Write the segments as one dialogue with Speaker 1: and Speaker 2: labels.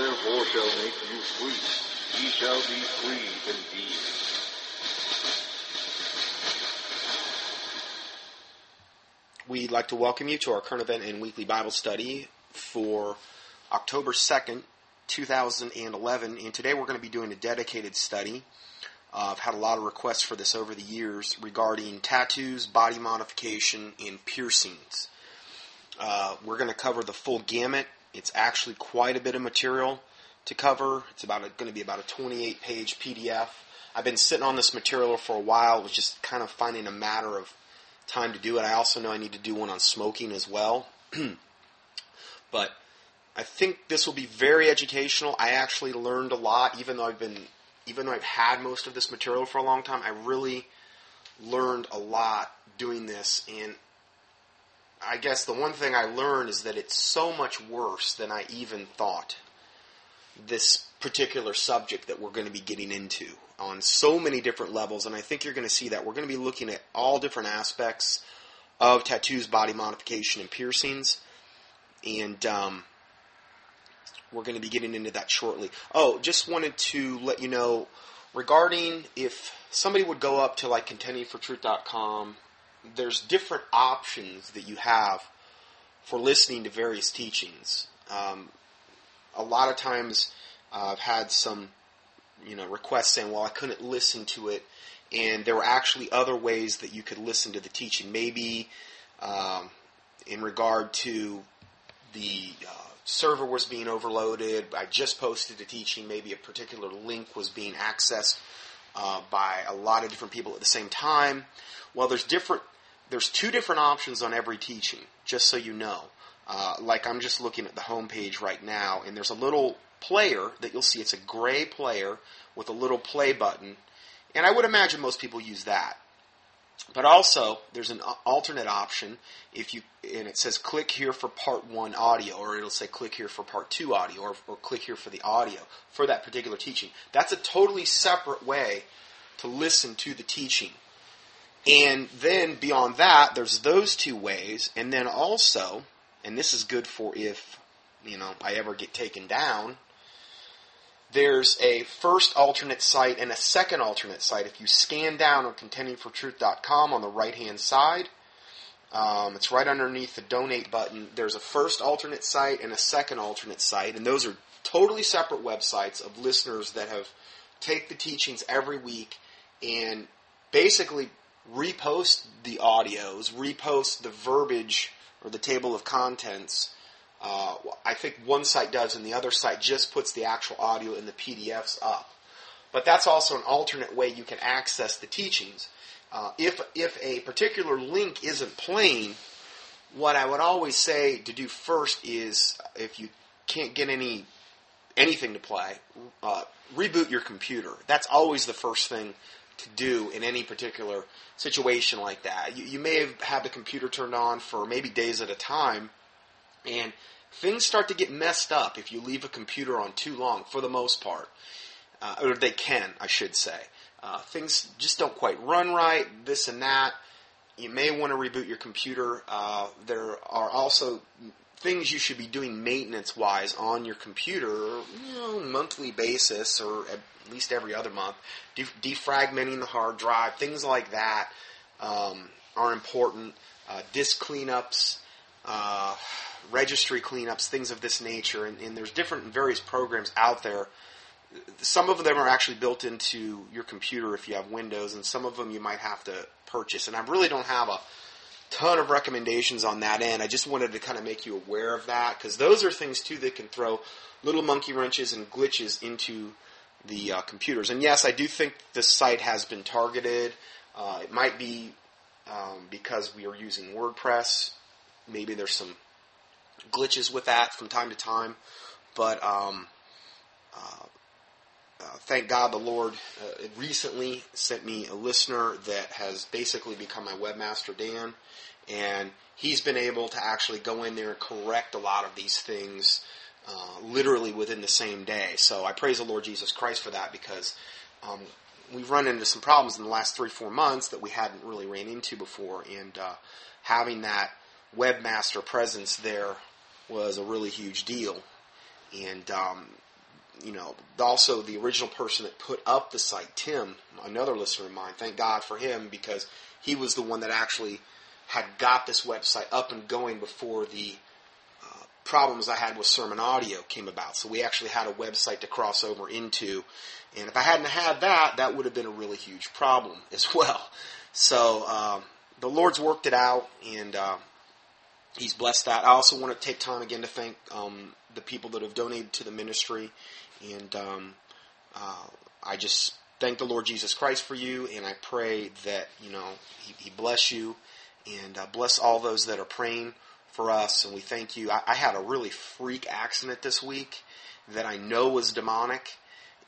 Speaker 1: therefore, shall make you free. Ye shall be free indeed.
Speaker 2: We'd like to welcome you to our current event and weekly Bible study for October 2nd, 2011. And today we're going to be doing a dedicated study. Uh, I've had a lot of requests for this over the years regarding tattoos, body modification, and piercings. Uh, we're going to cover the full gamut. It's actually quite a bit of material to cover. It's about going to be about a 28 page PDF. I've been sitting on this material for a while. It was just kind of finding a matter of time to do it. I also know I need to do one on smoking as well. but I think this will be very educational. I actually learned a lot, even though I've been, even though I've had most of this material for a long time. I really learned a lot doing this, and I guess the one thing I learned is that it's so much worse than I even thought. This particular subject that we're going to be getting into on so many different levels, and I think you're going to see that. We're going to be looking at all different aspects of tattoos, body modification, and piercings, and um, we're going to be getting into that shortly. Oh, just wanted to let you know regarding if somebody would go up to like contendingfortruth.com, there's different options that you have for listening to various teachings. Um, a lot of times uh, I've had some you know requests saying, "Well, I couldn't listen to it," and there were actually other ways that you could listen to the teaching. Maybe um, in regard to the uh, server was being overloaded. I just posted a teaching. Maybe a particular link was being accessed uh, by a lot of different people at the same time. Well, there's different. There's two different options on every teaching, just so you know. Uh, like I'm just looking at the home page right now, and there's a little player that you'll see. It's a gray player with a little play button, and I would imagine most people use that. But also, there's an alternate option if you and it says click here for part one audio, or it'll say click here for part two audio, or, or click here for the audio for that particular teaching. That's a totally separate way to listen to the teaching. And then beyond that, there's those two ways, and then also, and this is good for if you know I ever get taken down there's a first alternate site and a second alternate site. If you scan down on contendingfortruth.com on the right hand side, um, it's right underneath the donate button. There's a first alternate site and a second alternate site, and those are totally separate websites of listeners that have take the teachings every week and basically repost the audios, repost the verbiage or the table of contents uh, I think one site does, and the other site just puts the actual audio in the PDFs up. But that's also an alternate way you can access the teachings. Uh, if if a particular link isn't playing, what I would always say to do first is if you can't get any anything to play, uh, reboot your computer. That's always the first thing to do in any particular situation like that. You, you may have had the computer turned on for maybe days at a time, and things start to get messed up if you leave a computer on too long, for the most part. Uh, or they can, I should say. Uh, things just don't quite run right, this and that. You may want to reboot your computer. Uh, there are also things you should be doing maintenance wise on your computer, you know, monthly basis or least every other month. De- defragmenting the hard drive, things like that um, are important. Uh, disk cleanups. Uh, registry cleanups, things of this nature, and, and there's different various programs out there. Some of them are actually built into your computer if you have Windows, and some of them you might have to purchase. And I really don't have a ton of recommendations on that end. I just wanted to kind of make you aware of that because those are things too that can throw little monkey wrenches and glitches into the uh, computers. And yes, I do think this site has been targeted. Uh, it might be um, because we are using WordPress. Maybe there's some glitches with that from time to time, but um, uh, uh, thank God the Lord uh, recently sent me a listener that has basically become my webmaster, Dan, and he's been able to actually go in there and correct a lot of these things uh, literally within the same day. So I praise the Lord Jesus Christ for that because um, we've run into some problems in the last three, four months that we hadn't really ran into before, and uh, having that webmaster presence there was a really huge deal. and um, you know, also the original person that put up the site, Tim, another listener of mine. Thank God for him because he was the one that actually had got this website up and going before the problems I had with sermon audio came about. So we actually had a website to cross over into, and if I hadn't had that, that would have been a really huge problem as well. So um, the Lord's worked it out, and uh, He's blessed that. I also want to take time again to thank um, the people that have donated to the ministry, and um, uh, I just thank the Lord Jesus Christ for you, and I pray that you know He, he bless you, and uh, bless all those that are praying for us. And we thank you. I, I had a really freak accident this week that I know was demonic,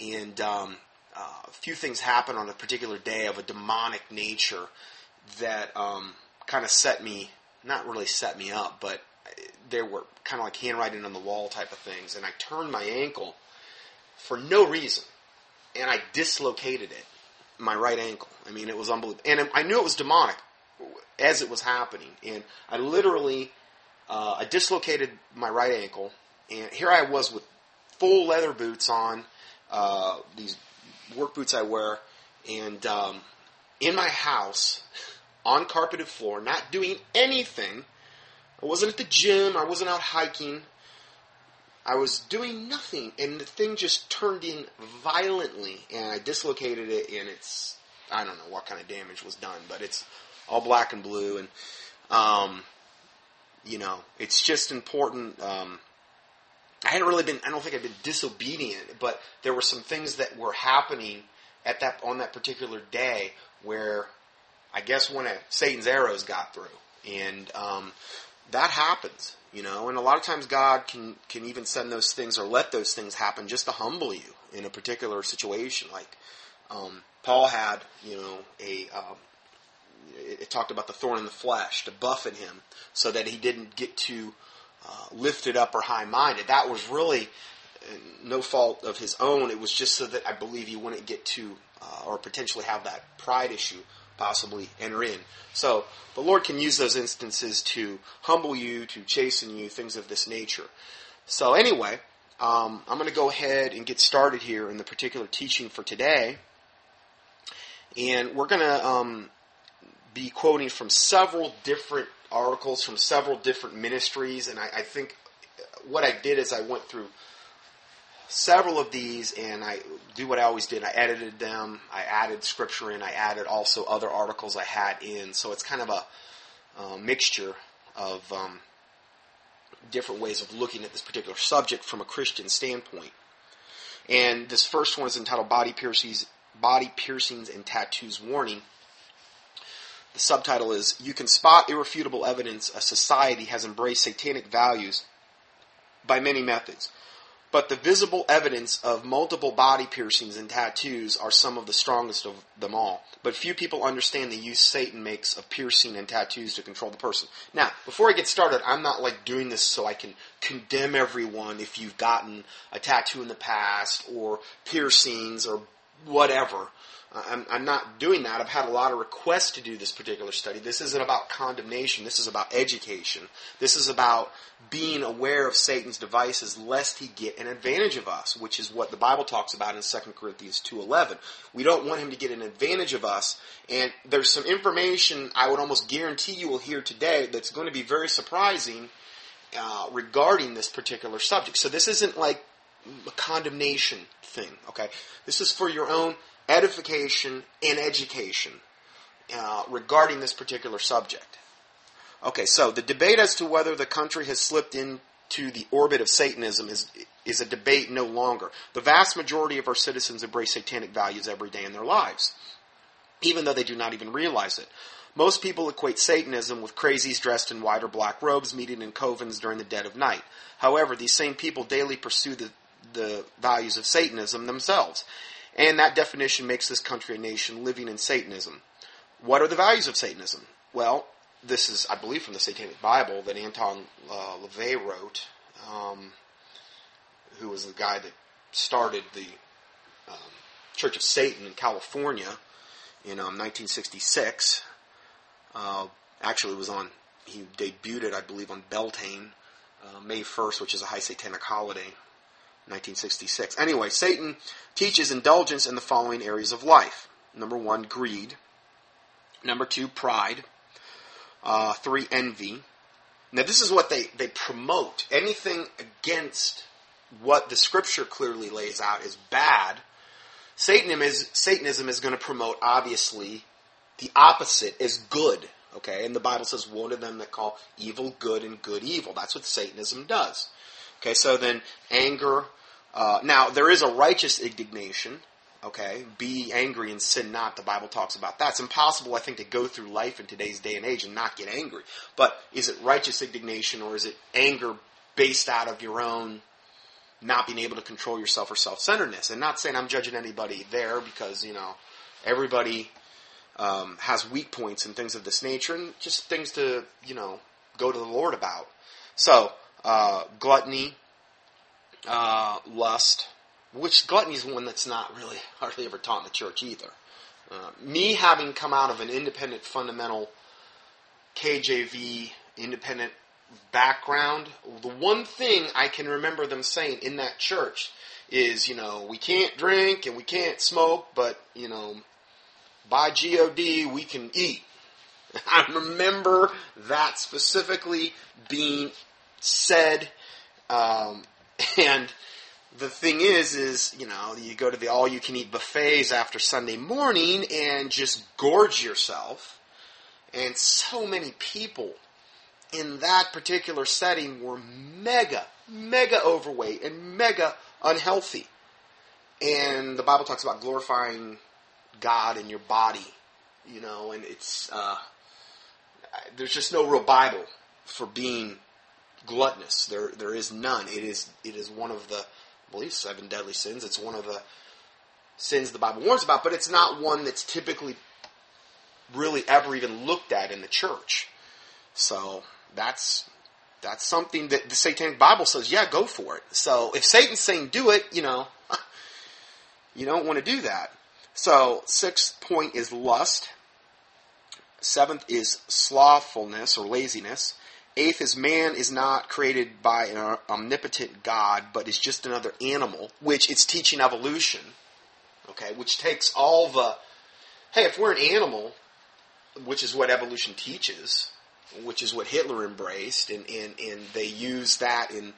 Speaker 2: and um, uh, a few things happened on a particular day of a demonic nature that um, kind of set me, not really set me up, but there were kind of like handwriting on the wall type of things. And I turned my ankle for no reason, and I dislocated it, my right ankle. I mean, it was unbelievable, and I knew it was demonic as it was happening. And I literally, uh, I dislocated my right ankle, and here I was with full leather boots on, uh, these work boots I wear, and um, in my house on carpeted floor, not doing anything. I wasn't at the gym. I wasn't out hiking. I was doing nothing, and the thing just turned in violently, and I dislocated it, and it's I don't know what kind of damage was done, but it's all black and blue, and um, you know, it's just important. Um, I hadn't really been, I don't think I'd been disobedient, but there were some things that were happening at that, on that particular day where I guess one of Satan's arrows got through. And, um, that happens, you know, and a lot of times God can, can even send those things or let those things happen just to humble you in a particular situation. Like, um, Paul had, you know, a, um, it, talked about the thorn in the flesh to buffet him so that he didn't get too uh, lifted up or high minded. That was really uh, no fault of his own. It was just so that I believe he wouldn't get to uh, or potentially have that pride issue possibly enter in. So the Lord can use those instances to humble you, to chasten you, things of this nature. So anyway, um, I'm going to go ahead and get started here in the particular teaching for today. And we're going to um, be quoting from several different articles from several different ministries, and I, I think what I did is I went through several of these and I do what I always did. I edited them. I added scripture in. I added also other articles I had in. So it's kind of a mixture of um, different ways of looking at this particular subject from a Christian standpoint. And this first one is entitled "Body Piercings, Body Piercings and Tattoos Warning." The subtitle is You Can Spot Irrefutable Evidence a Society Has Embraced Satanic Values by Many Methods. But the visible evidence of multiple body piercings and tattoos are some of the strongest of them all. But few people understand the use Satan makes of piercing and tattoos to control the person. Now, before I get started, I'm not like doing this so I can condemn everyone if you've gotten a tattoo in the past or piercings or whatever. I'm, I'm, not doing that. I've had a lot of requests to do this particular study. This isn't about condemnation. This is about education. This is about being aware of Satan's devices lest he get an advantage of us, which is what the Bible talks about in 2 Corinthians 2.11. We don't want him to get an advantage of us. And there's some information I would almost guarantee you will hear today that's going to be very surprising uh, regarding this particular subject. So this isn't like a condemnation thing, okay? This is for your own edification, and education uh, regarding this particular subject. Okay, so the debate as to whether the country has slipped into the orbit of Satanism is is a debate no longer. The vast majority of our citizens embrace satanic values every day in their lives, even though they do not even realize it. Most people equate Satanism with crazies dressed in white or black robes meeting in covens during the dead of night. However, these same people daily pursue the, the values of Satanism themselves. And that definition makes this country a nation living in Satanism. What are the values of Satanism? Well, this is, I believe, from the Satanic Bible that Anton uh, LaVey wrote, um, who was the guy that started the um, Church of Satan in California in um, 1966. Uh, actually, was on, he debuted I believe, on Beltane, uh, May 1st, which is a high satanic holiday 1966. Anyway, Satan teaches indulgence in the following areas of life. Number one, greed. Number two, pride. Uh, three, envy. Now, this is what they, they promote. Anything against what the scripture clearly lays out is bad. Satanism is, Satanism is going to promote, obviously, the opposite is good. Okay, and the Bible says, "Woe to them that call evil good and good evil." That's what Satanism does. Okay, so then anger. Uh, now there is a righteous indignation. Okay, be angry and sin not. The Bible talks about that. It's impossible, I think, to go through life in today's day and age and not get angry. But is it righteous indignation or is it anger based out of your own not being able to control yourself or self-centeredness? And not saying I'm judging anybody there because you know everybody um, has weak points and things of this nature, and just things to you know go to the Lord about. So uh, gluttony, uh, lust, which gluttony is one that's not really hardly ever taught in the church either. Uh, me having come out of an independent fundamental KJV independent background, the one thing I can remember them saying in that church is, you know, we can't drink and we can't smoke, but, you know, by God we can eat. I remember that specifically being said, um, and the thing is, is you know, you go to the all-you-can-eat buffets after Sunday morning and just gorge yourself, and so many people in that particular setting were mega, mega overweight and mega unhealthy. And the Bible talks about glorifying God in your body, you know, and it's uh, there's just no real Bible for being gluttonous. There there is none. It is it is one of the I believe seven deadly sins. It's one of the sins the Bible warns about, but it's not one that's typically really ever even looked at in the church. So that's that's something that the Satanic Bible says, yeah, go for it. So if Satan's saying do it, you know, you don't want to do that. So sixth point is lust. Seventh is slothfulness or laziness. Eighth is man is not created by an omnipotent God, but is just another animal, which it's teaching evolution. Okay, which takes all the hey, if we're an animal, which is what evolution teaches, which is what Hitler embraced, and, and, and they use that in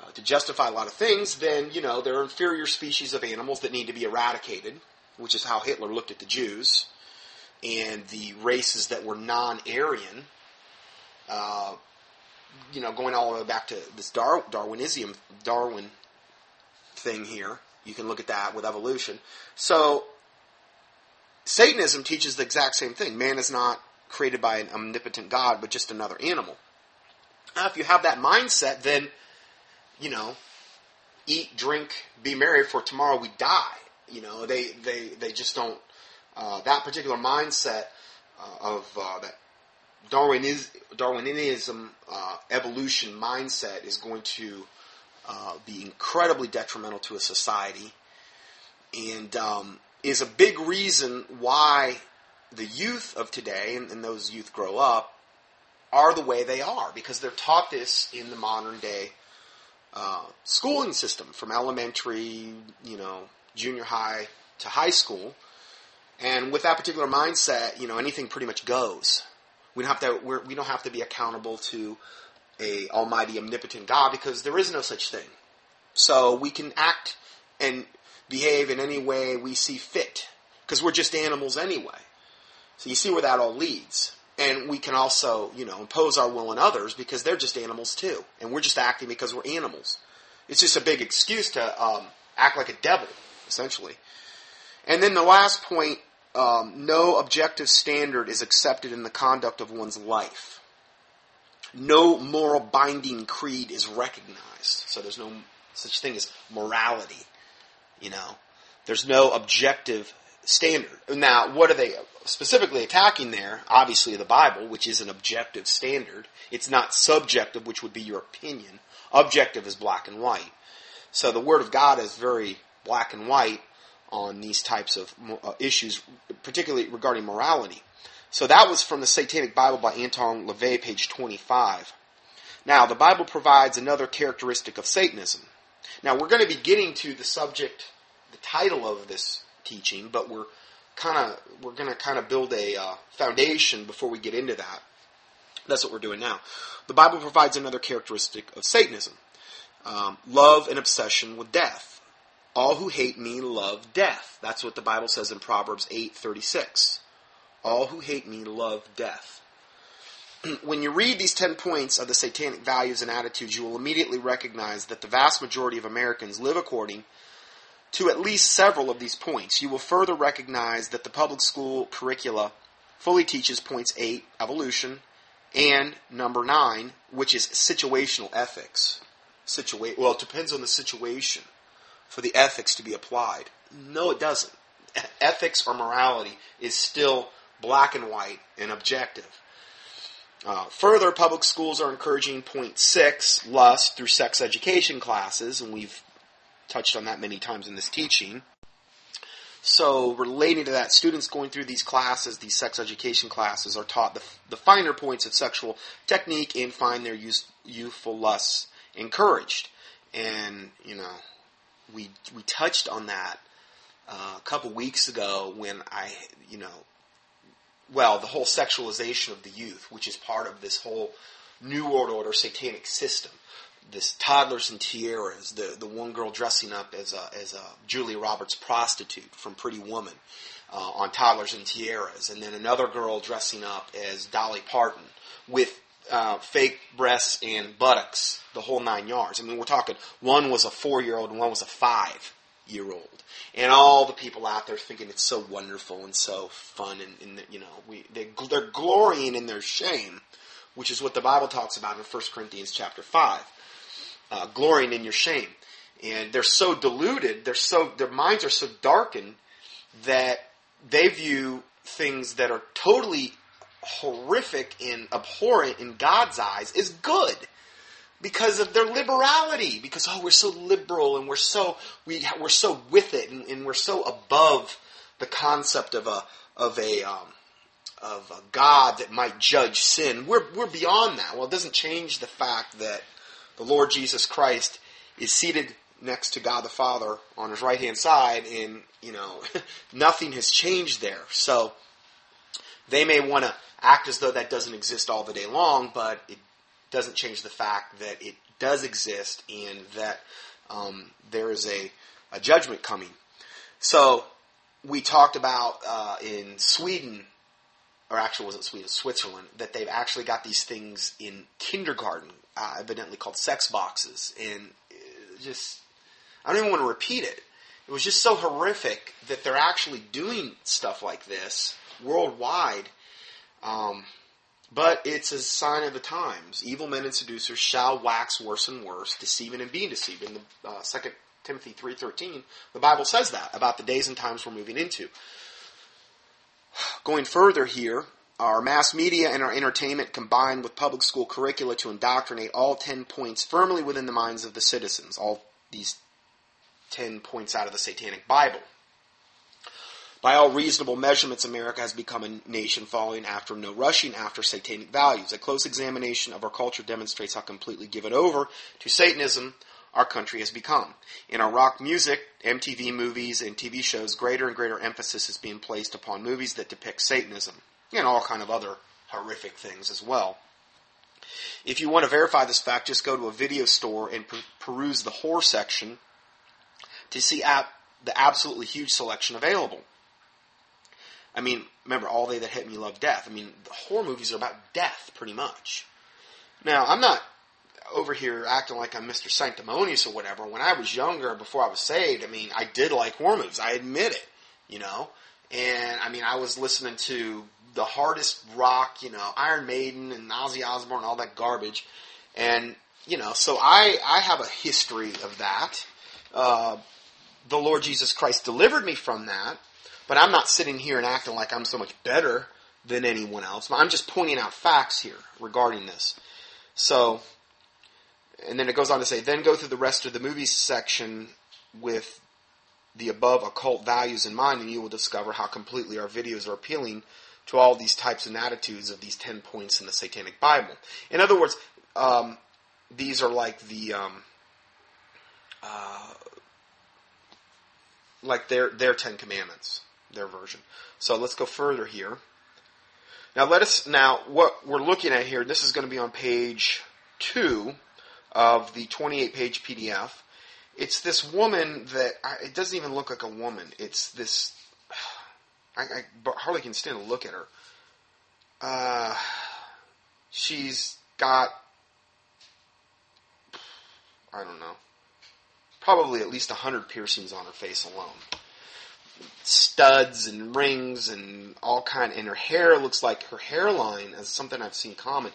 Speaker 2: uh, to justify a lot of things, then you know there are inferior species of animals that need to be eradicated, which is how Hitler looked at the Jews and the races that were non-Aryan. Uh, you know, going all the way back to this Dar- Darwinism, Darwin thing here. You can look at that with evolution. So, Satanism teaches the exact same thing. Man is not created by an omnipotent God, but just another animal. Now, if you have that mindset, then, you know, eat, drink, be merry, for tomorrow we die. You know, they, they, they just don't, uh, that particular mindset uh, of uh, that Darwinis, Darwinism uh, evolution mindset is going to uh, be incredibly detrimental to a society and um, is a big reason why the youth of today, and, and those youth grow up, are the way they are because they're taught this in the modern day uh, schooling system from elementary, you know, junior high to high school. And with that particular mindset, you know, anything pretty much goes. We don't have to. We're, we do not have to be accountable to a almighty, omnipotent God because there is no such thing. So we can act and behave in any way we see fit because we're just animals anyway. So you see where that all leads. And we can also, you know, impose our will on others because they're just animals too. And we're just acting because we're animals. It's just a big excuse to um, act like a devil, essentially. And then the last point um, no objective standard is accepted in the conduct of one's life. No moral binding creed is recognized. So there's no such thing as morality. You know, there's no objective standard. Now, what are they specifically attacking there? Obviously, the Bible, which is an objective standard. It's not subjective, which would be your opinion. Objective is black and white. So the Word of God is very black and white on these types of uh, issues, particularly regarding morality. So that was from the Satanic Bible by Anton LaVey, page 25. Now, the Bible provides another characteristic of Satanism. Now, we're going to be getting to the subject, the title of this teaching, but we're kind of we're going to kind of build a uh, foundation before we get into that. That's what we're doing now. The Bible provides another characteristic of Satanism: um, love and obsession with death. All who hate me love death. That's what the Bible says in Proverbs eight thirty six. All who hate me love death. when you read these 10 points of the satanic values and attitudes, you will immediately recognize that the vast majority of Americans live according to at least several of these points. You will further recognize that the public school curricula fully teaches points 8, evolution, and number 9, which is situational ethics. Situa- well, it depends on the situation for the ethics to be applied. No, it doesn't. Ethics or morality is still black and white and objective. Uh, further, public schools are encouraging point six, lust, through sex education classes, and we've touched on that many times in this teaching. So, relating to that, students going through these classes, these sex education classes, are taught the, the finer points of sexual technique and find their youth, youthful lusts encouraged. And, you know, we, we touched on that uh, a couple weeks ago when I, you know, well, the whole sexualization of the youth, which is part of this whole New World Order satanic system. This toddlers and tiaras, the, the one girl dressing up as a, as a Julia Roberts prostitute from Pretty Woman uh, on toddlers and tiaras, and then another girl dressing up as Dolly Parton with uh, fake breasts and buttocks, the whole nine yards. I mean, we're talking one was a four year old and one was a five year old and all the people out there thinking it's so wonderful and so fun, and, and you know, we they, they're glorying in their shame, which is what the Bible talks about in 1 Corinthians chapter five, uh, glorying in your shame, and they're so deluded, they're so their minds are so darkened that they view things that are totally horrific and abhorrent in God's eyes is good because of their liberality. Because oh, we're so liberal and we're so we we're so with it and, and we're so above the concept of a of a um, of a God that might judge sin. We're we're beyond that. Well, it doesn't change the fact that the Lord Jesus Christ is seated next to God the Father on his right hand side, and you know nothing has changed there. So they may want to act as though that doesn't exist all the day long, but it doesn't change the fact that it does exist and that um, there is a, a judgment coming. So we talked about uh, in Sweden, or actually wasn't Sweden, Switzerland, that they've actually got these things in kindergarten, uh, evidently called sex boxes, and just I don't even want to repeat it. It was just so horrific that they're actually doing stuff like this worldwide. Um, but it's a sign of the times. Evil men and seducers shall wax worse and worse, deceiving and being deceived. In the uh, Second Timothy three thirteen, the Bible says that about the days and times we're moving into. Going further here, our mass media and our entertainment combined with public school curricula to indoctrinate all ten points firmly within the minds of the citizens. All these ten points out of the Satanic Bible. By all reasonable measurements, America has become a nation following after, no rushing after satanic values. A close examination of our culture demonstrates how completely given over to Satanism our country has become. In our rock music, MTV movies, and TV shows, greater and greater emphasis is being placed upon movies that depict Satanism and all kind of other horrific things as well. If you want to verify this fact, just go to a video store and peruse the horror section to see the absolutely huge selection available. I mean, remember, All They That Hate Me Love Death. I mean, horror movies are about death, pretty much. Now, I'm not over here acting like I'm Mr. Sanctimonious or whatever. When I was younger, before I was saved, I mean, I did like horror movies. I admit it, you know? And, I mean, I was listening to the hardest rock, you know, Iron Maiden and Ozzy Osbourne, and all that garbage. And, you know, so I, I have a history of that. Uh, the Lord Jesus Christ delivered me from that. But I'm not sitting here and acting like I'm so much better than anyone else. I'm just pointing out facts here regarding this. So, and then it goes on to say, then go through the rest of the movie section with the above occult values in mind, and you will discover how completely our videos are appealing to all these types and attitudes of these 10 points in the Satanic Bible. In other words, um, these are like the, um, uh, like their their Ten Commandments, their version. So let's go further here. Now let us now what we're looking at here. This is going to be on page two of the 28 page PDF. It's this woman that I, it doesn't even look like a woman. It's this. I, I hardly can stand to look at her. Uh, she's got I don't know, probably at least a hundred piercings on her face alone. Studs and rings and all kind, and her hair looks like her hairline, is something I've seen common,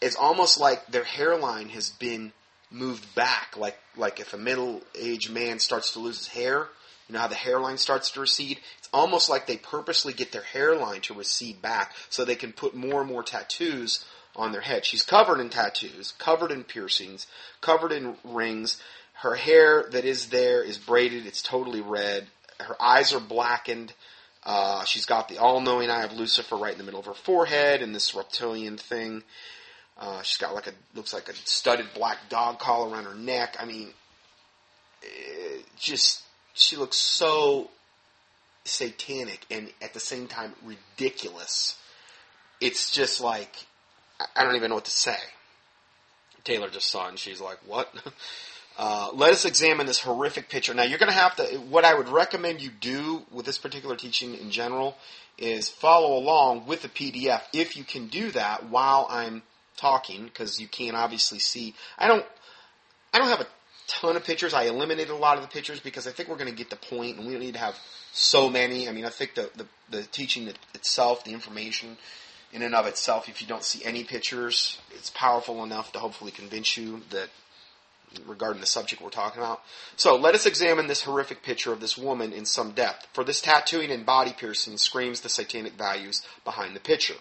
Speaker 2: It's almost like their hairline has been moved back, like like if a middle-aged man starts to lose his hair, you know how the hairline starts to recede? It's almost like they purposely get their hairline to recede back so they can put more and more tattoos on their head. She's covered in tattoos, covered in piercings, covered in rings. Her hair that is there is braided. It's totally red. Her eyes are blackened. Uh, she's got the all-knowing eye of Lucifer right in the middle of her forehead and this reptilian thing. Uh, she's got like a looks like a studded black dog collar around her neck. I mean, just she looks so satanic and at the same time ridiculous. It's just like I don't even know what to say. Taylor just saw it and she's like, what? Uh, let us examine this horrific picture. Now, you're going to have to, what I would recommend you do with this particular teaching in general is follow along with the PDF if you can do that while I'm talking, because you can't obviously see. I don't, I don't have a ton of pictures. I eliminated a lot of the pictures because I think we're going to get the point and we don't need to have so many. I mean, I think the, the, the teaching itself, the information in and of itself, if you don't see any pictures, it's powerful enough to hopefully convince you that regarding the subject we're talking about. So let us examine this horrific picture of this woman in some depth, for this tattooing and body piercing screams the satanic values behind the picture.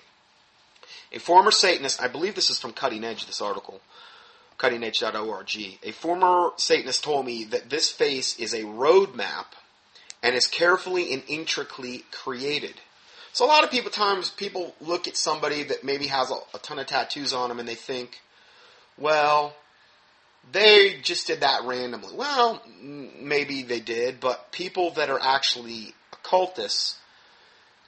Speaker 2: A former Satanist, I believe this is from Cutting Edge, this article, cuttingedge.org. A former Satanist told me that this face is a roadmap and is carefully and intricately created. So a lot of people times people look at somebody that maybe has a, a ton of tattoos on them and they think, well, they just did that randomly. Well, maybe they did, but people that are actually occultists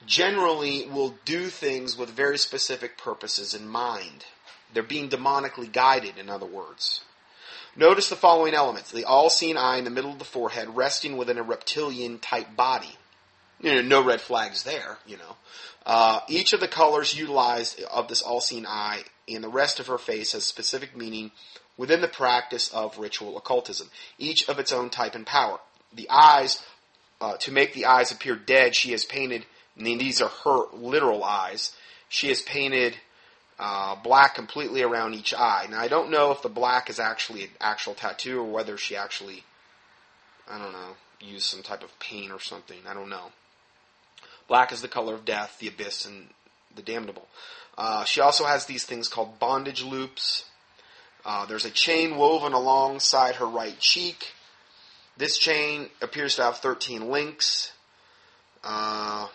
Speaker 2: generally will do things with very specific purposes in mind. They're being demonically guided, in other words. Notice the following elements. The all-seeing eye in the middle of the forehead resting within a reptilian type body you know, no red flags there, you know. Uh, each of the colors utilized of this all-seeing eye and the rest of her face has specific meaning within the practice of ritual occultism, each of its own type and power. The eyes, uh, to make the eyes appear dead, she has painted, these are her literal eyes, she has painted uh, black completely around each eye. Now, I don't know if the black is actually an actual tattoo or whether she actually, I don't know, used some type of paint or something. I don't know. Black is the color of death, the abyss, and the damnable. Uh, she also has these things called bondage loops. Uh, there's a chain woven alongside her right cheek. This chain appears to have 13 links. Uh,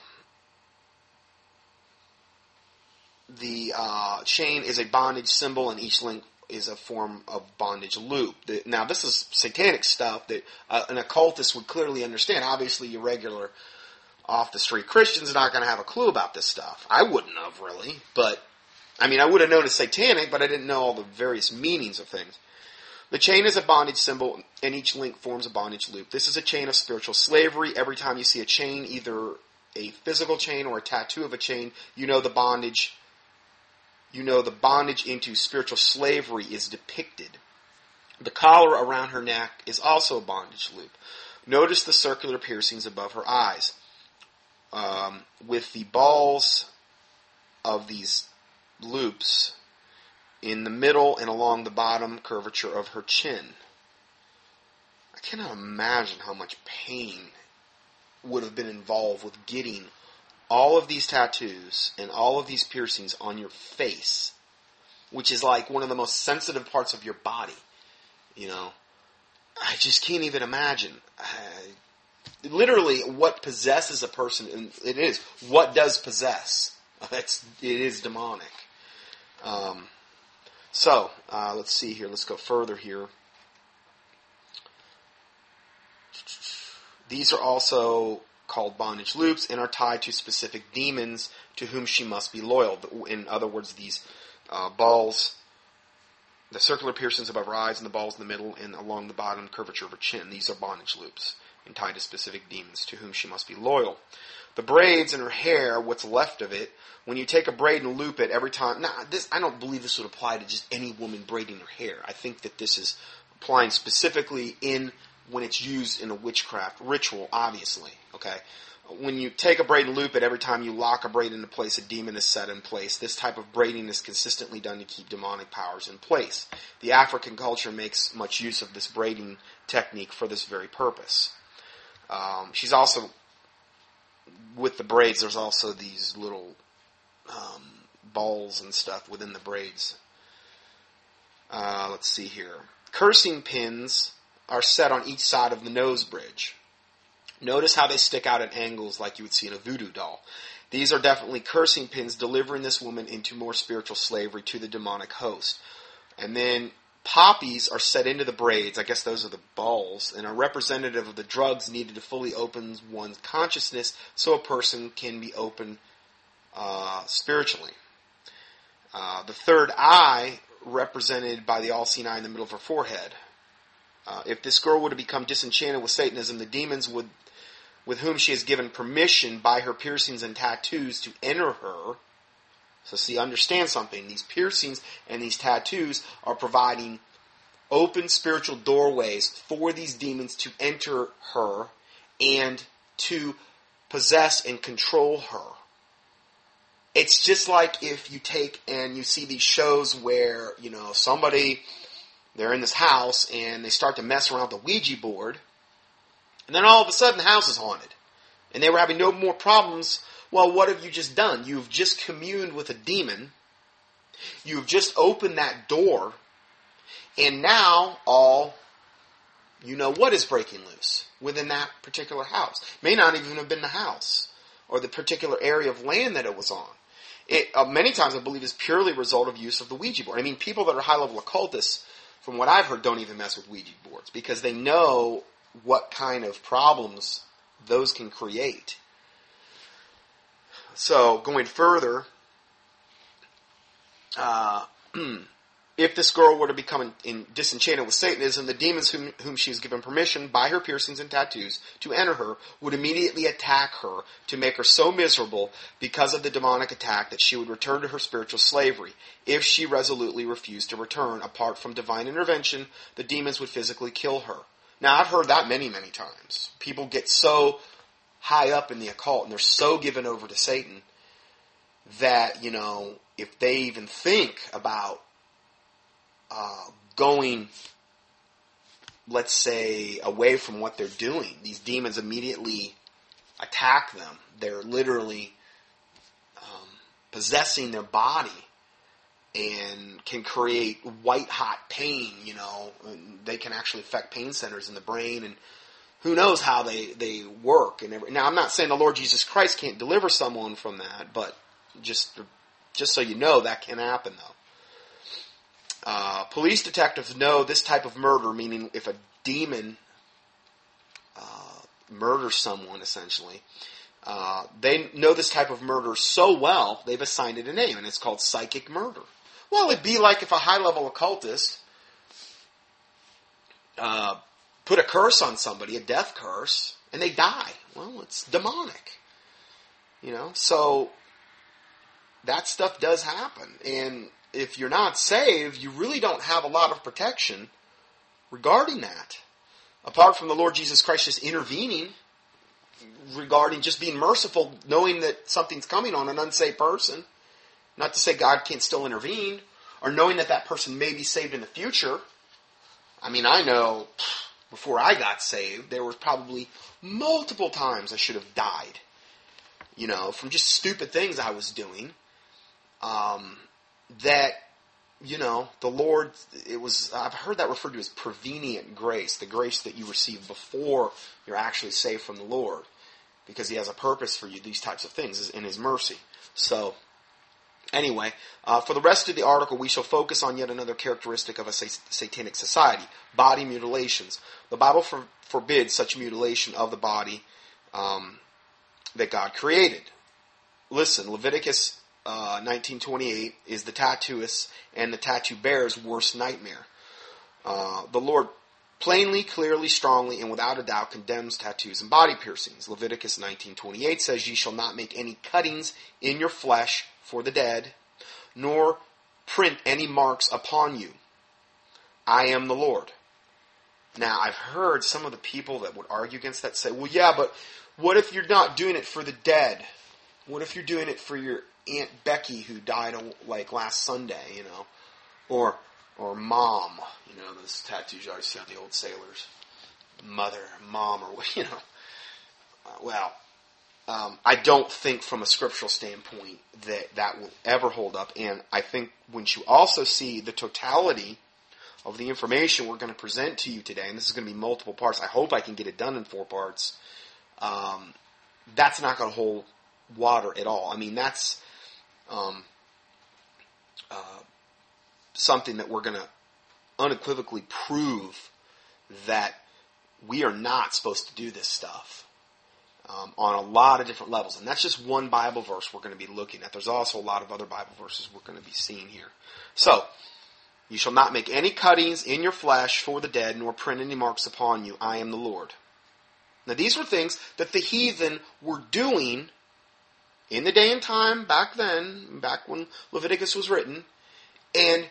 Speaker 2: the uh, chain is a bondage symbol, and each link is a form of bondage loop. Now, this is satanic stuff that uh, an occultist would clearly understand. Obviously, your regular off the street Christian's not going to have a clue about this stuff. I wouldn't have really, but I mean, I would have known it's satanic, but I didn't know all the various meanings of things. The chain is a bondage symbol, and each link forms a bondage loop. This is a chain of spiritual slavery. Every time you see a chain, either a physical chain or a tattoo of a chain, you know the bondage. You know the bondage into spiritual slavery is depicted. The collar around her neck is also a bondage loop. Notice the circular piercings above her eyes um, with the balls of these loops in the middle and along the bottom curvature of her chin. I cannot imagine how much pain would have been involved with getting all of these tattoos and all of these piercings on your face, which is like one of the most sensitive parts of your body. You know, I just can't even imagine. I, literally what possesses a person, and it is what does possess. It's it is demonic. Um, so uh, let's see here. Let's go further here. These are also called bondage loops and are tied to specific demons to whom she must be loyal. In other words, these uh, balls, the circular piercings above her eyes and the balls in the middle and along the bottom curvature of her chin, these are bondage loops and tied to specific demons to whom she must be loyal. The braids in her hair, what's left of it, when you take a braid and loop it every time. Now, this I don't believe this would apply to just any woman braiding her hair. I think that this is applying specifically in when it's used in a witchcraft ritual, obviously. Okay? When you take a braid and loop it, every time you lock a braid into place, a demon is set in place. This type of braiding is consistently done to keep demonic powers in place. The African culture makes much use of this braiding technique for this very purpose. Um, she's also, with the braids, there's also these little um, balls and stuff within the braids. Uh, let's see here. Cursing pins are set on each side of the nose bridge. Notice how they stick out at angles like you would see in a voodoo doll. These are definitely cursing pins delivering this woman into more spiritual slavery to the demonic host. And then poppies are set into the braids, I guess those are the balls, and are representative of the drugs needed to fully open one's consciousness so a person can be open uh, spiritually. Uh, the third eye, represented by the all seeing eye in the middle of her forehead. Uh, if this girl were to become disenchanted with Satanism, the demons would, with whom she has given permission by her piercings and tattoos to enter her. So, see, understand something. These piercings and these tattoos are providing open spiritual doorways for these demons to enter her and to possess and control her. It's just like if you take and you see these shows where, you know, somebody they're in this house and they start to mess around with the Ouija board. And then all of a sudden the house is haunted. And they were having no more problems. Well, what have you just done? You've just communed with a demon. You've just opened that door. And now all you know what is breaking loose within that particular house. May not even have been the house or the particular area of land that it was on. It uh, many times I believe is purely a result of use of the Ouija board. I mean, people that are high level occultists from what I've heard, don't even mess with Ouija boards because they know what kind of problems those can create. So, going further, uh, if this girl were to become in, in disenchanted with Satanism, the demons whom, whom she has given permission by her piercings and tattoos to enter her would immediately attack her to make her so miserable because of the demonic attack that she would return to her spiritual slavery. If she resolutely refused to return, apart from divine intervention, the demons would physically kill her. Now, I've heard that many, many times. People get so high up in the occult and they're so given over to Satan that, you know, if they even think about uh, going, let's say, away from what they're doing. These demons immediately attack them. They're literally um, possessing their body and can create white hot pain. You know, they can actually affect pain centers in the brain and. Who knows how they, they work and every, now I'm not saying the Lord Jesus Christ can't deliver someone from that, but just just so you know that can happen though. Uh, police detectives know this type of murder, meaning if a demon uh, murders someone, essentially, uh, they know this type of murder so well, they've assigned it a name, and it's called psychic murder. Well, it'd be like if a high level occultist uh, put a curse on somebody, a death curse, and they die. Well, it's demonic. You know, so that stuff does happen. And if you're not saved, you really don't have a lot of protection regarding that. Apart from the Lord Jesus Christ just intervening regarding just being merciful, knowing that something's coming on an unsaved person. Not to say God can't still intervene, or knowing that that person may be saved in the future. I mean, I know before I got saved, there was probably multiple times I should have died. You know, from just stupid things I was doing. Um, that you know the Lord. It was I've heard that referred to as prevenient grace, the grace that you receive before you're actually saved from the Lord, because He has a purpose for you. These types of things in His mercy. So Anyway, uh, for the rest of the article, we shall focus on yet another characteristic of a sa- satanic society body mutilations. The Bible for, forbids such mutilation of the body um, that God created. Listen, Leviticus uh, 1928 is the tattooist and the tattoo bearer's worst nightmare. Uh, the Lord plainly, clearly, strongly, and without a doubt condemns tattoos and body piercings. Leviticus 19:28 says, "Ye shall not make any cuttings in your flesh for the dead, nor print any marks upon you. I am the Lord." Now, I've heard some of the people that would argue against that say, "Well, yeah, but what if you're not doing it for the dead? What if you're doing it for your aunt Becky who died like last Sunday, you know, or or mom, you know, those tattoos you always see on the old sailors, mother, mom, or you know. Uh, well, um, I don't think from a scriptural standpoint that that will ever hold up, and I think once you also see the totality of the information we're going to present to you today, and this is going to be multiple parts. I hope I can get it done in four parts. Um, that's not going to hold water at all. I mean, that's um, uh, something that we're going to unequivocally prove that we are not supposed to do this stuff um, on a lot of different levels. And that's just one Bible verse we're going to be looking at. There's also a lot of other Bible verses we're going to be seeing here. So, you shall not make any cuttings in your flesh for the dead, nor print any marks upon you. I am the Lord. Now, these were things that the heathen were doing in the day and time back then, back when Leviticus was written, and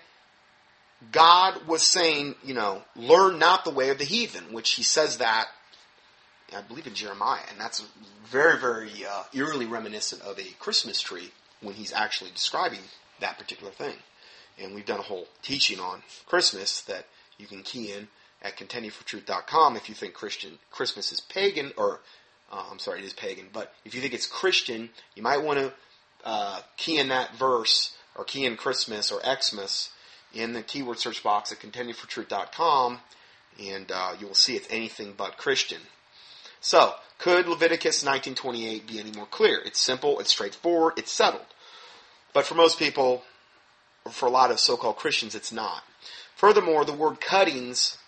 Speaker 2: God was saying, you know, learn not the way of the heathen, which he says that, I believe in Jeremiah, and that's very, very uh, eerily reminiscent of a Christmas tree when he's actually describing that particular thing. And we've done a whole teaching on Christmas that you can key in at contendingfortruth.com if you think Christian Christmas is pagan or uh, I'm sorry, it is pagan. But if you think it's Christian, you might want to uh, key in that verse or key in Christmas or Xmas in the keyword search box at contendingfortruth.com, and uh, you will see it's anything but Christian. So, could Leviticus 19:28 be any more clear? It's simple, it's straightforward, it's settled. But for most people, or for a lot of so-called Christians, it's not. Furthermore, the word cuttings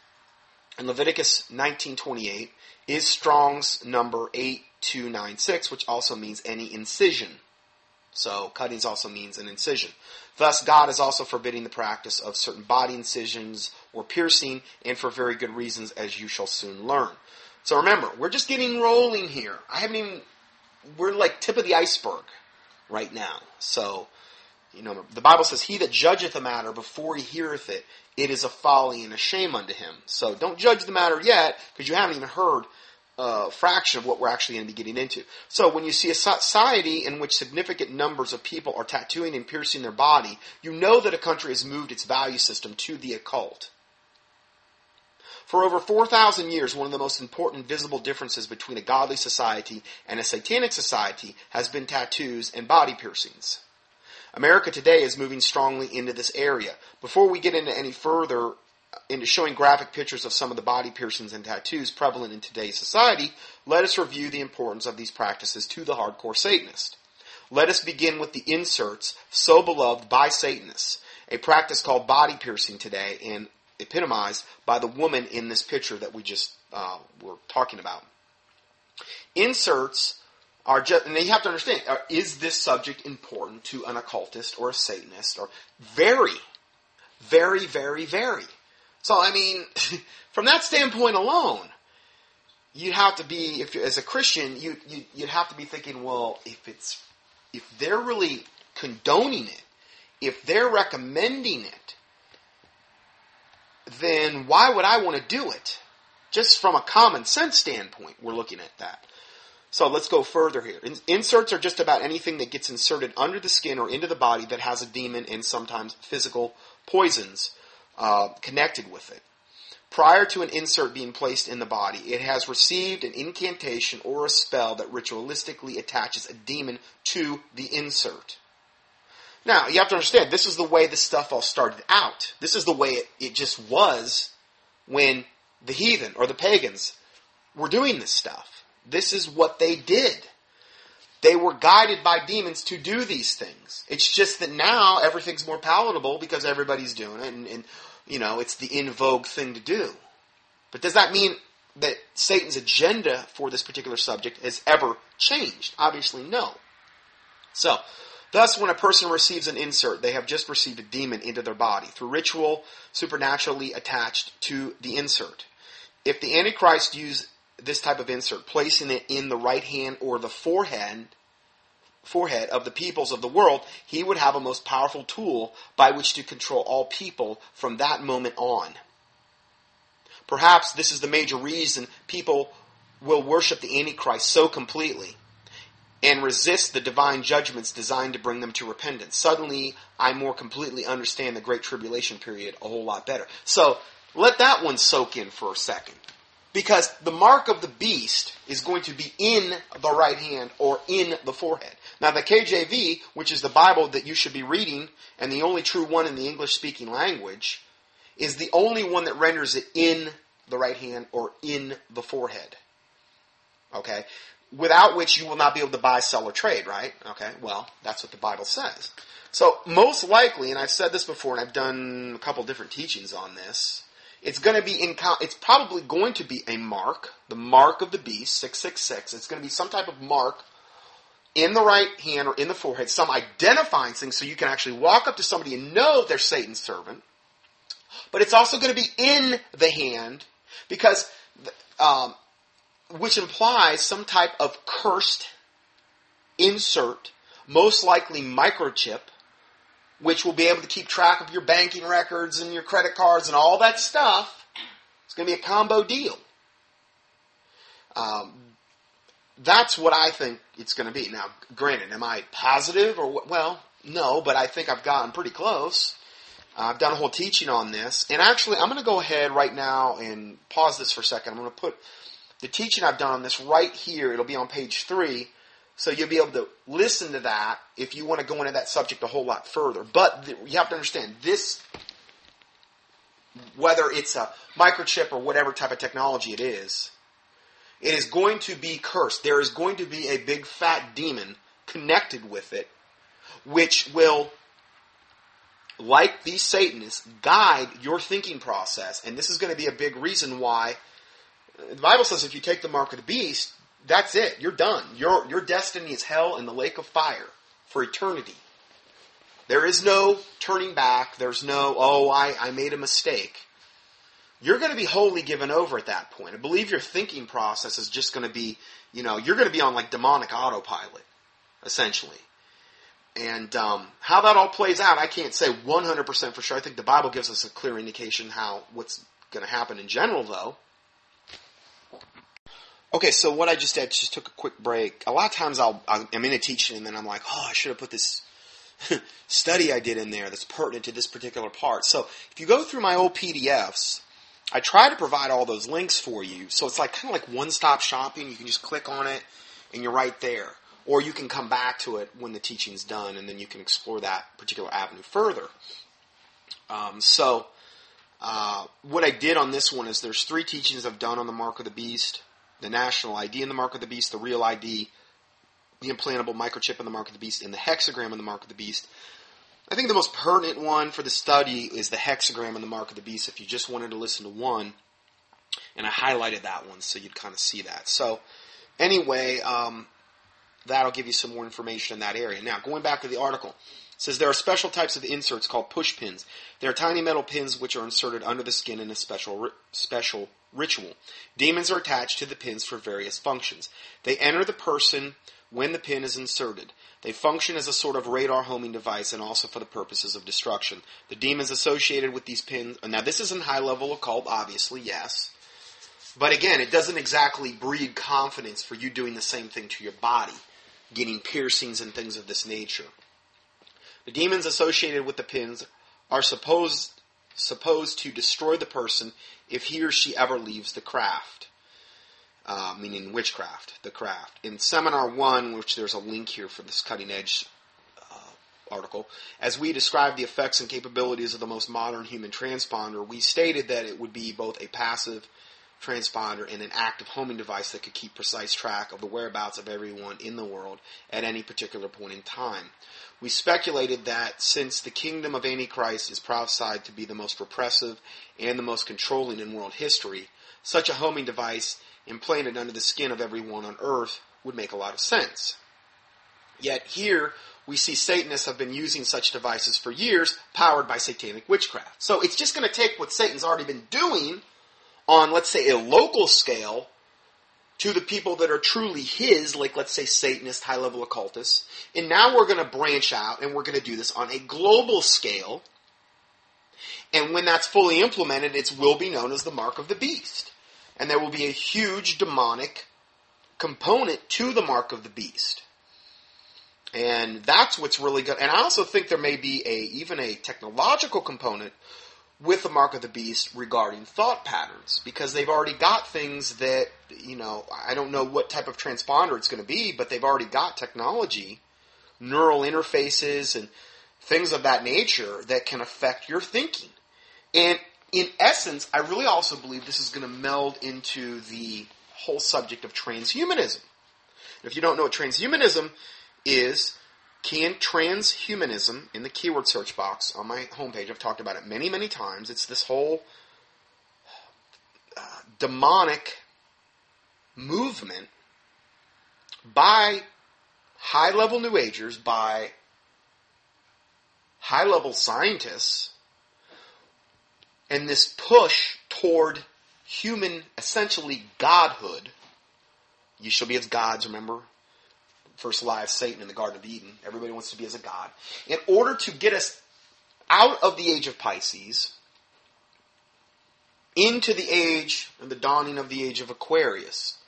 Speaker 2: in Leviticus 19:28 is Strong's number 8296, which also means any incision. So cuttings also means an incision. Thus, God is also forbidding the practice of certain body incisions or piercing, and for very good reasons, as you shall soon learn. So remember, we're just getting rolling here. I haven't even, we're like tip of the iceberg right now. So, you know, the Bible says, He that judgeth a matter before he heareth it, it is a folly and a shame unto him. So don't judge the matter yet, because you haven't even heard a fraction of what we're actually going to be getting into. So when you see a society in which significant numbers of people are tattooing and piercing their body, you know that a country has moved its value system to the occult. For over 4,000 years, one of the most important visible differences between a godly society and a satanic society has been tattoos and body piercings. America today is moving strongly into this area. Before we get into any further into showing graphic pictures of some of the body piercings and tattoos prevalent in today's society, let us review the importance of these practices to the hardcore Satanist. Let us begin with the inserts so beloved by Satanists, a practice called body piercing today and epitomized by the woman in this picture that we just uh, were talking about. Inserts are just, and you have to understand, are, is this subject important to an occultist or a Satanist? Or very, very, very, very. So, I mean, from that standpoint alone, you'd have to be, if as a Christian, you, you you'd have to be thinking, well, if it's if they're really condoning it, if they're recommending it, then why would I want to do it? Just from a common sense standpoint, we're looking at that. So let's go further here. Inserts are just about anything that gets inserted under the skin or into the body that has a demon and sometimes physical poisons uh, connected with it. Prior to an insert being placed in the body, it has received an incantation or a spell that ritualistically attaches a demon to the insert. Now, you have to understand, this is the way this stuff all started out. This is the way it, it just was when the heathen or the pagans were doing this stuff. This is what they did. they were guided by demons to do these things. It's just that now everything's more palatable because everybody's doing it, and, and you know it's the in vogue thing to do. But does that mean that Satan's agenda for this particular subject has ever changed? Obviously, no. So, thus, when a person receives an insert, they have just received a demon into their body through ritual, supernaturally attached to the insert. If the Antichrist used this type of insert, placing it in the right hand or the forehead, forehead of the peoples of the world, he would have a most powerful tool by which to control all people from that moment on. Perhaps this is the major reason people will worship the Antichrist so completely and resist the divine judgments designed to bring them to repentance. Suddenly, I more completely understand the Great Tribulation period a whole lot better. So, let that one soak in for a second. Because the mark of the beast is going to be in the right hand or in the forehead. Now, the KJV, which is the Bible that you should be reading, and the only true one in the English speaking language, is the only one that renders it in the right hand or in the forehead. Okay? Without which you will not be able to buy, sell, or trade, right? Okay? Well, that's what the Bible says. So, most likely, and I've said this before, and I've done a couple different teachings on this, it's going to be in, it's probably going to be a mark, the mark of the beast, 666. It's going to be some type of mark in the right hand or in the forehead, some identifying thing so you can actually walk up to somebody and know they're Satan's servant. But it's also going to be in the hand because, um, which implies some type of cursed insert, most likely microchip, which will be able to keep track of your banking records and your credit cards and all that stuff. It's going to be a combo deal. Um, that's what I think it's going to be. Now, granted, am I positive or? Well, no, but I think I've gotten pretty close. Uh, I've done a whole teaching on this, and actually, I'm going to go ahead right now and pause this for a second. I'm going to put the teaching I've done on this right here. It'll be on page three so you'll be able to listen to that if you want to go into that subject a whole lot further. But th- you have to understand this, whether it's a microchip or whatever type of technology it is, it is going to be cursed. There is going to be a big fat demon connected with it, which will, like these Satanists, guide your thinking process. And this is going to be a big reason why the Bible says if you take the mark of the beast, that's it. You're done. Your, your destiny is hell in the lake of fire for eternity. There is no turning back. There's no, oh, I, I made a mistake. You're going to be wholly given over at that point. I believe your thinking process is just going to be, you know, you're going to be on like demonic autopilot, essentially. And um, how that all plays out, I can't say 100% for sure. I think the Bible gives us a clear indication how what's going to happen in general, though. Okay, so what I just did, just took a quick break. A lot of times I'll, I'm in a teaching and then I'm like, oh, I should have put this study I did in there that's pertinent to this particular part. So if you go through my old PDFs, I try to provide all those links for you. So it's like kind of like one-stop shopping. You can just click on it and you're right there. Or you can come back to it when the teaching's done and then you can explore that particular avenue further. Um, so uh, what I did on this one is there's three teachings I've done on the mark of the beast the national ID in the mark of the beast, the real ID, the implantable microchip in the mark of the beast, and the hexagram in the mark of the beast. I think the most pertinent one for the study is the hexagram in the mark of the beast. If you just wanted to listen to one, and I highlighted that one so you'd kind of see that. So, anyway, um, that'll give you some more information in that area. Now, going back to the article, says there are special types of inserts called push pins. They are tiny metal pins which are inserted under the skin in a special special ritual. Demons are attached to the pins for various functions. They enter the person when the pin is inserted. They function as a sort of radar homing device and also for the purposes of destruction. The demons associated with these pins, now this is in high level occult, obviously, yes. But again, it doesn't exactly breed confidence for you doing the same thing to your body, getting piercings and things of this nature. The demons associated with the pins are supposed supposed to destroy the person if he or she ever leaves the craft. Uh, meaning witchcraft, the craft. In Seminar 1, which there's a link here for this cutting edge uh, article, as we describe the effects and capabilities of the most modern human transponder, we stated that it would be both a passive transponder and an active homing device that could keep precise track of the whereabouts of everyone in the world at any particular point in time. We speculated that since the kingdom of Antichrist is prophesied to be the most repressive and the most controlling in world history, such a homing device implanted under the skin of everyone on earth would make a lot of sense. Yet here we see Satanists have been using such devices for years, powered by satanic witchcraft. So it's just going to take what Satan's already been doing on, let's say, a local scale to the people that are truly his, like let's say Satanist, high level occultists. And now we're going to branch out and we're going to do this on a global scale. And when that's fully implemented, it will be known as the mark of the beast. And there will be a huge demonic component to the mark of the beast. And that's what's really good. And I also think there may be a even a technological component with the mark of the beast regarding thought patterns because they've already got things that you know I don't know what type of transponder it's going to be, but they've already got technology, neural interfaces, and things of that nature that can affect your thinking. And in essence, I really also believe this is going to meld into the whole subject of transhumanism. If you don't know what transhumanism is, can transhumanism in the keyword search box on my homepage. I've talked about it many, many times. It's this whole uh, demonic movement by high level New Agers, by high level scientists, and this push toward human, essentially godhood. You shall be as gods, remember? First lie of Satan in the Garden of Eden. Everybody wants to be as a god. In order to get us out of the age of Pisces into the age and the dawning of the age of Aquarius,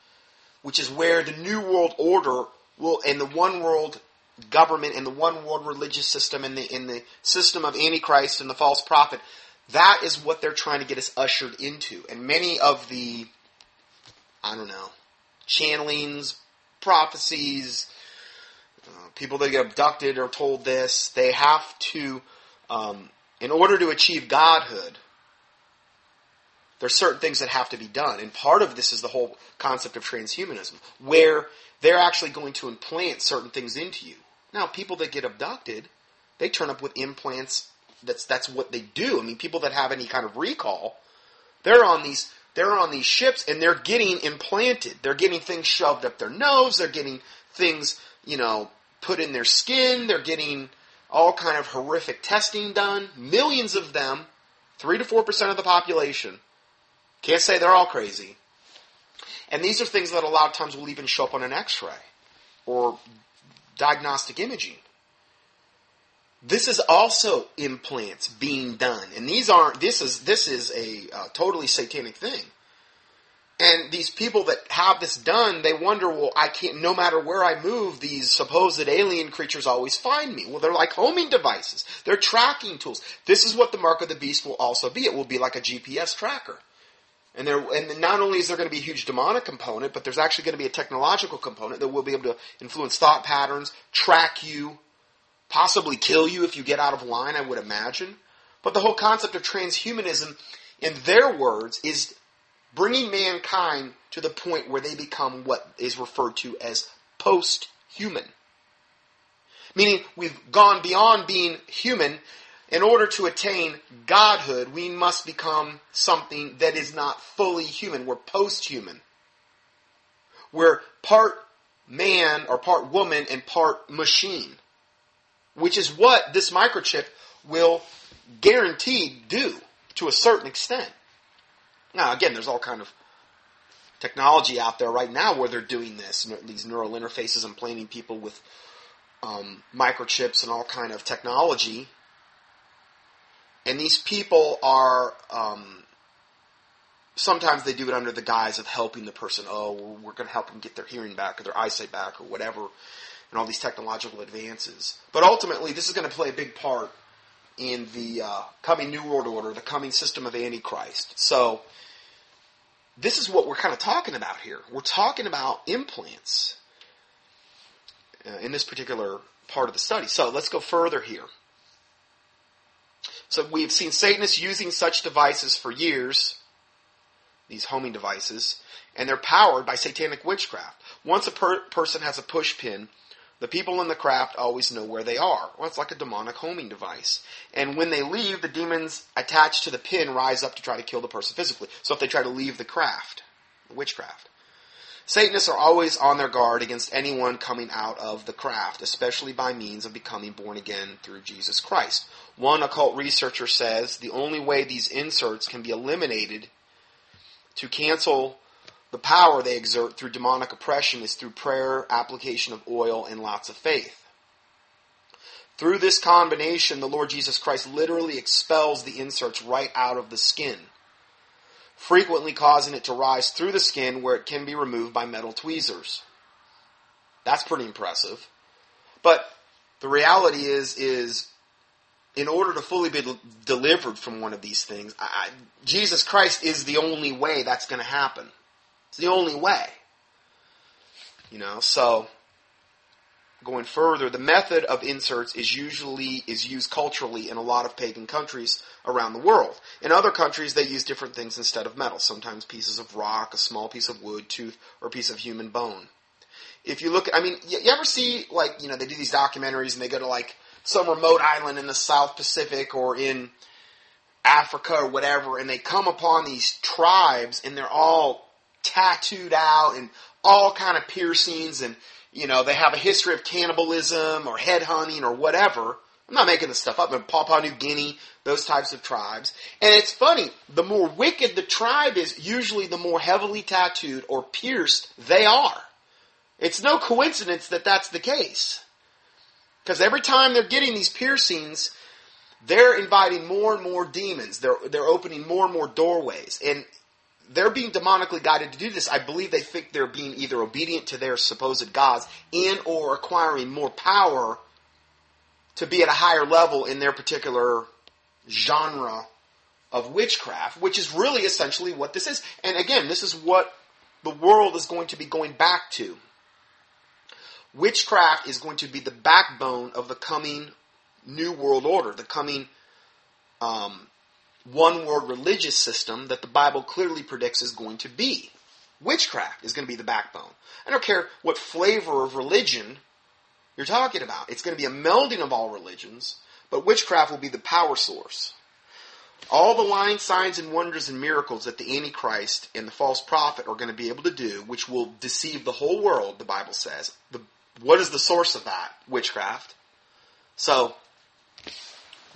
Speaker 2: which is where the New World Order will, and the one world government and the one world religious system and the, in the system of Antichrist and the false prophet, that is what they're trying to get us ushered into. And many of the, I don't know, channelings, prophecies, uh, people that get abducted are told this. They have to, um, in order to achieve godhood, there's certain things that have to be done. And part of this is the whole concept of transhumanism, where they're actually going to implant certain things into you. Now, people that get abducted, they turn up with implants. That's that's what they do. I mean, people that have any kind of recall, they're on these they're on these ships and they're getting implanted. They're getting things shoved up their nose. They're getting things you know, put in their skin. They're getting all kind of horrific testing done. Millions of them, three to four percent of the population. Can't say they're all crazy. And these are things that a lot of times will even show up on an X-ray or diagnostic imaging. This is also implants being done, and these aren't. This is this is a uh, totally satanic thing. And these people that have this done, they wonder, well, I can't, no matter where I move, these supposed alien creatures always find me. Well, they're like homing devices. They're tracking tools. This is what the mark of the beast will also be. It will be like a GPS tracker. And there, and not only is there going to be a huge demonic component, but there's actually going to be a technological component that will be able to influence thought patterns, track you, possibly kill you if you get out of line, I would imagine. But the whole concept of transhumanism, in their words, is bringing mankind to the point where they become what is referred to as post human. Meaning, we've gone beyond being human. In order to attain godhood, we must become something that is not fully human. We're post human. We're part man or part woman and part machine, which is what this microchip will guaranteed do to a certain extent. Now, again, there's all kind of technology out there right now where they're doing this. These neural interfaces and people with um, microchips and all kind of technology. And these people are um, sometimes they do it under the guise of helping the person. Oh, we're going to help them get their hearing back or their eyesight back or whatever, and all these technological advances. But ultimately, this is going to play a big part in the uh, coming New World Order, the coming system of Antichrist. So this is what we're kind of talking about here. We're talking about implants uh, in this particular part of the study. So let's go further here. So we've seen Satanists using such devices for years. these homing devices, and they're powered by satanic witchcraft. Once a per- person has a push pin, the people in the craft always know where they are. Well, it's like a demonic homing device. And when they leave, the demons attached to the pin rise up to try to kill the person physically. So if they try to leave the craft, the witchcraft. Satanists are always on their guard against anyone coming out of the craft, especially by means of becoming born again through Jesus Christ. One occult researcher says the only way these inserts can be eliminated to cancel the power they exert through demonic oppression is through prayer, application of oil, and lots of faith. Through this combination, the Lord Jesus Christ literally expels the inserts right out of the skin frequently causing it to rise through the skin where it can be removed by metal tweezers. That's pretty impressive. But the reality is, is in order to fully be delivered from one of these things, I, Jesus Christ is the only way that's going to happen. It's the only way. You know, so going further, the method of inserts is usually is used culturally in a lot of pagan countries around the world. In other countries, they use different things instead of metal. Sometimes pieces of rock, a small piece of wood, tooth, or a piece of human bone. If you look, I mean, you, you ever see like you know they do these documentaries and they go to like some remote island in the South Pacific or in Africa or whatever, and they come upon these tribes and they're all tattooed out and all kind of piercings and you know, they have a history of cannibalism or headhunting or whatever. I'm not making this stuff up. In Papua New Guinea, those types of tribes. And it's funny, the more wicked the tribe is, usually the more heavily tattooed or pierced they are. It's no coincidence that that's the case. Because every time they're getting these piercings, they're inviting more and more demons. They're, they're opening more and more doorways. And they're being demonically guided to do this. I believe they think they're being either obedient to their supposed gods and or acquiring more power to be at a higher level in their particular genre of witchcraft, which is really essentially what this is. And again, this is what the world is going to be going back to. Witchcraft is going to be the backbone of the coming new world order, the coming um, one world religious system that the Bible clearly predicts is going to be. Witchcraft is going to be the backbone. I don't care what flavor of religion you're talking about. It's going to be a melding of all religions, but witchcraft will be the power source. All the lying signs and wonders and miracles that the Antichrist and the false prophet are going to be able to do, which will deceive the whole world, the Bible says. The, what is the source of that? Witchcraft. So,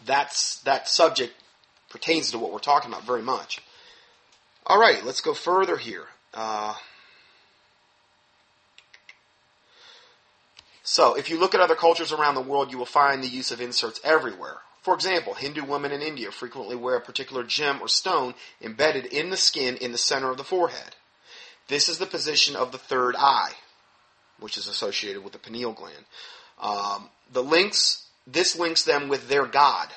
Speaker 2: that's that subject pertains to what we're talking about very much. All right, let's go further here. Uh, so, if you look at other cultures around the world, you will find the use of inserts everywhere. For example, Hindu women in India frequently wear a particular gem or stone embedded in the skin in the center of the forehead. This is the position of the third eye, which is associated with the pineal gland. Um, the links, this links them with their god,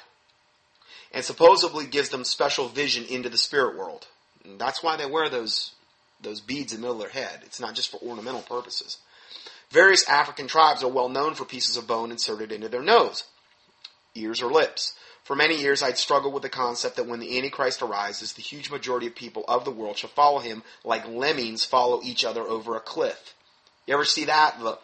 Speaker 2: and supposedly gives them special vision into the spirit world. And that's why they wear those those beads in the middle of their head. It's not just for ornamental purposes. Various African tribes are well known for pieces of bone inserted into their nose, ears, or lips. For many years, I'd struggled with the concept that when the Antichrist arises, the huge majority of people of the world shall follow him like lemmings follow each other over a cliff. You ever see that? The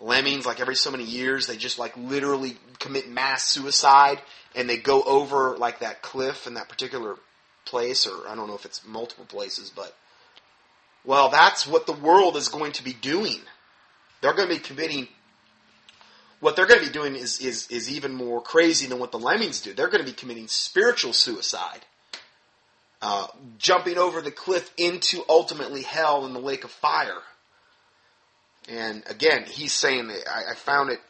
Speaker 2: lemmings, like every so many years, they just like literally commit mass suicide and they go over like that cliff in that particular place, or I don't know if it's multiple places, but well, that's what the world is going to be doing. They're going to be committing. What they're going to be doing is, is, is even more crazy than what the lemmings do. They're going to be committing spiritual suicide. Uh, jumping over the cliff into ultimately hell in the lake of fire. And again, he's saying that I, I found it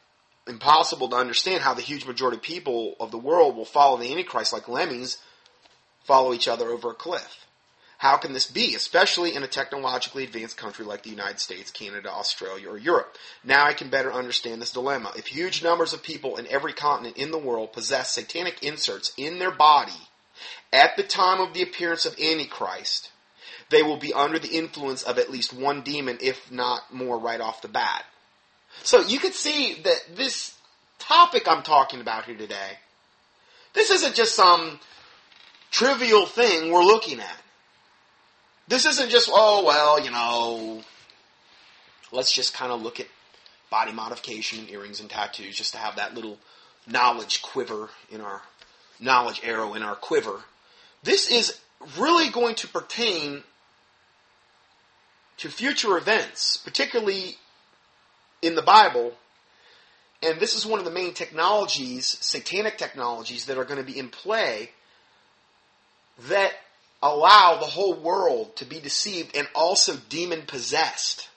Speaker 2: impossible to understand how the huge majority of people of the world will follow the Antichrist like lemmings follow each other over a cliff. How can this be, especially in a technologically advanced country like the United States, Canada, Australia, or Europe? Now I can better understand this dilemma. If huge numbers of people in every continent in the world possess satanic inserts in their body at the time of the appearance of Antichrist, they will be under the influence of at least one demon, if not more, right off the bat. So you could see that this topic I'm talking about here today, this isn't just some trivial thing we're looking at. this isn't just, oh, well, you know, let's just kind of look at body modification and earrings and tattoos just to have that little knowledge quiver in our knowledge arrow in our quiver. This is really going to pertain to future events, particularly in the Bible. And this is one of the main technologies, satanic technologies, that are going to be in play that allow the whole world to be deceived and also demon possessed.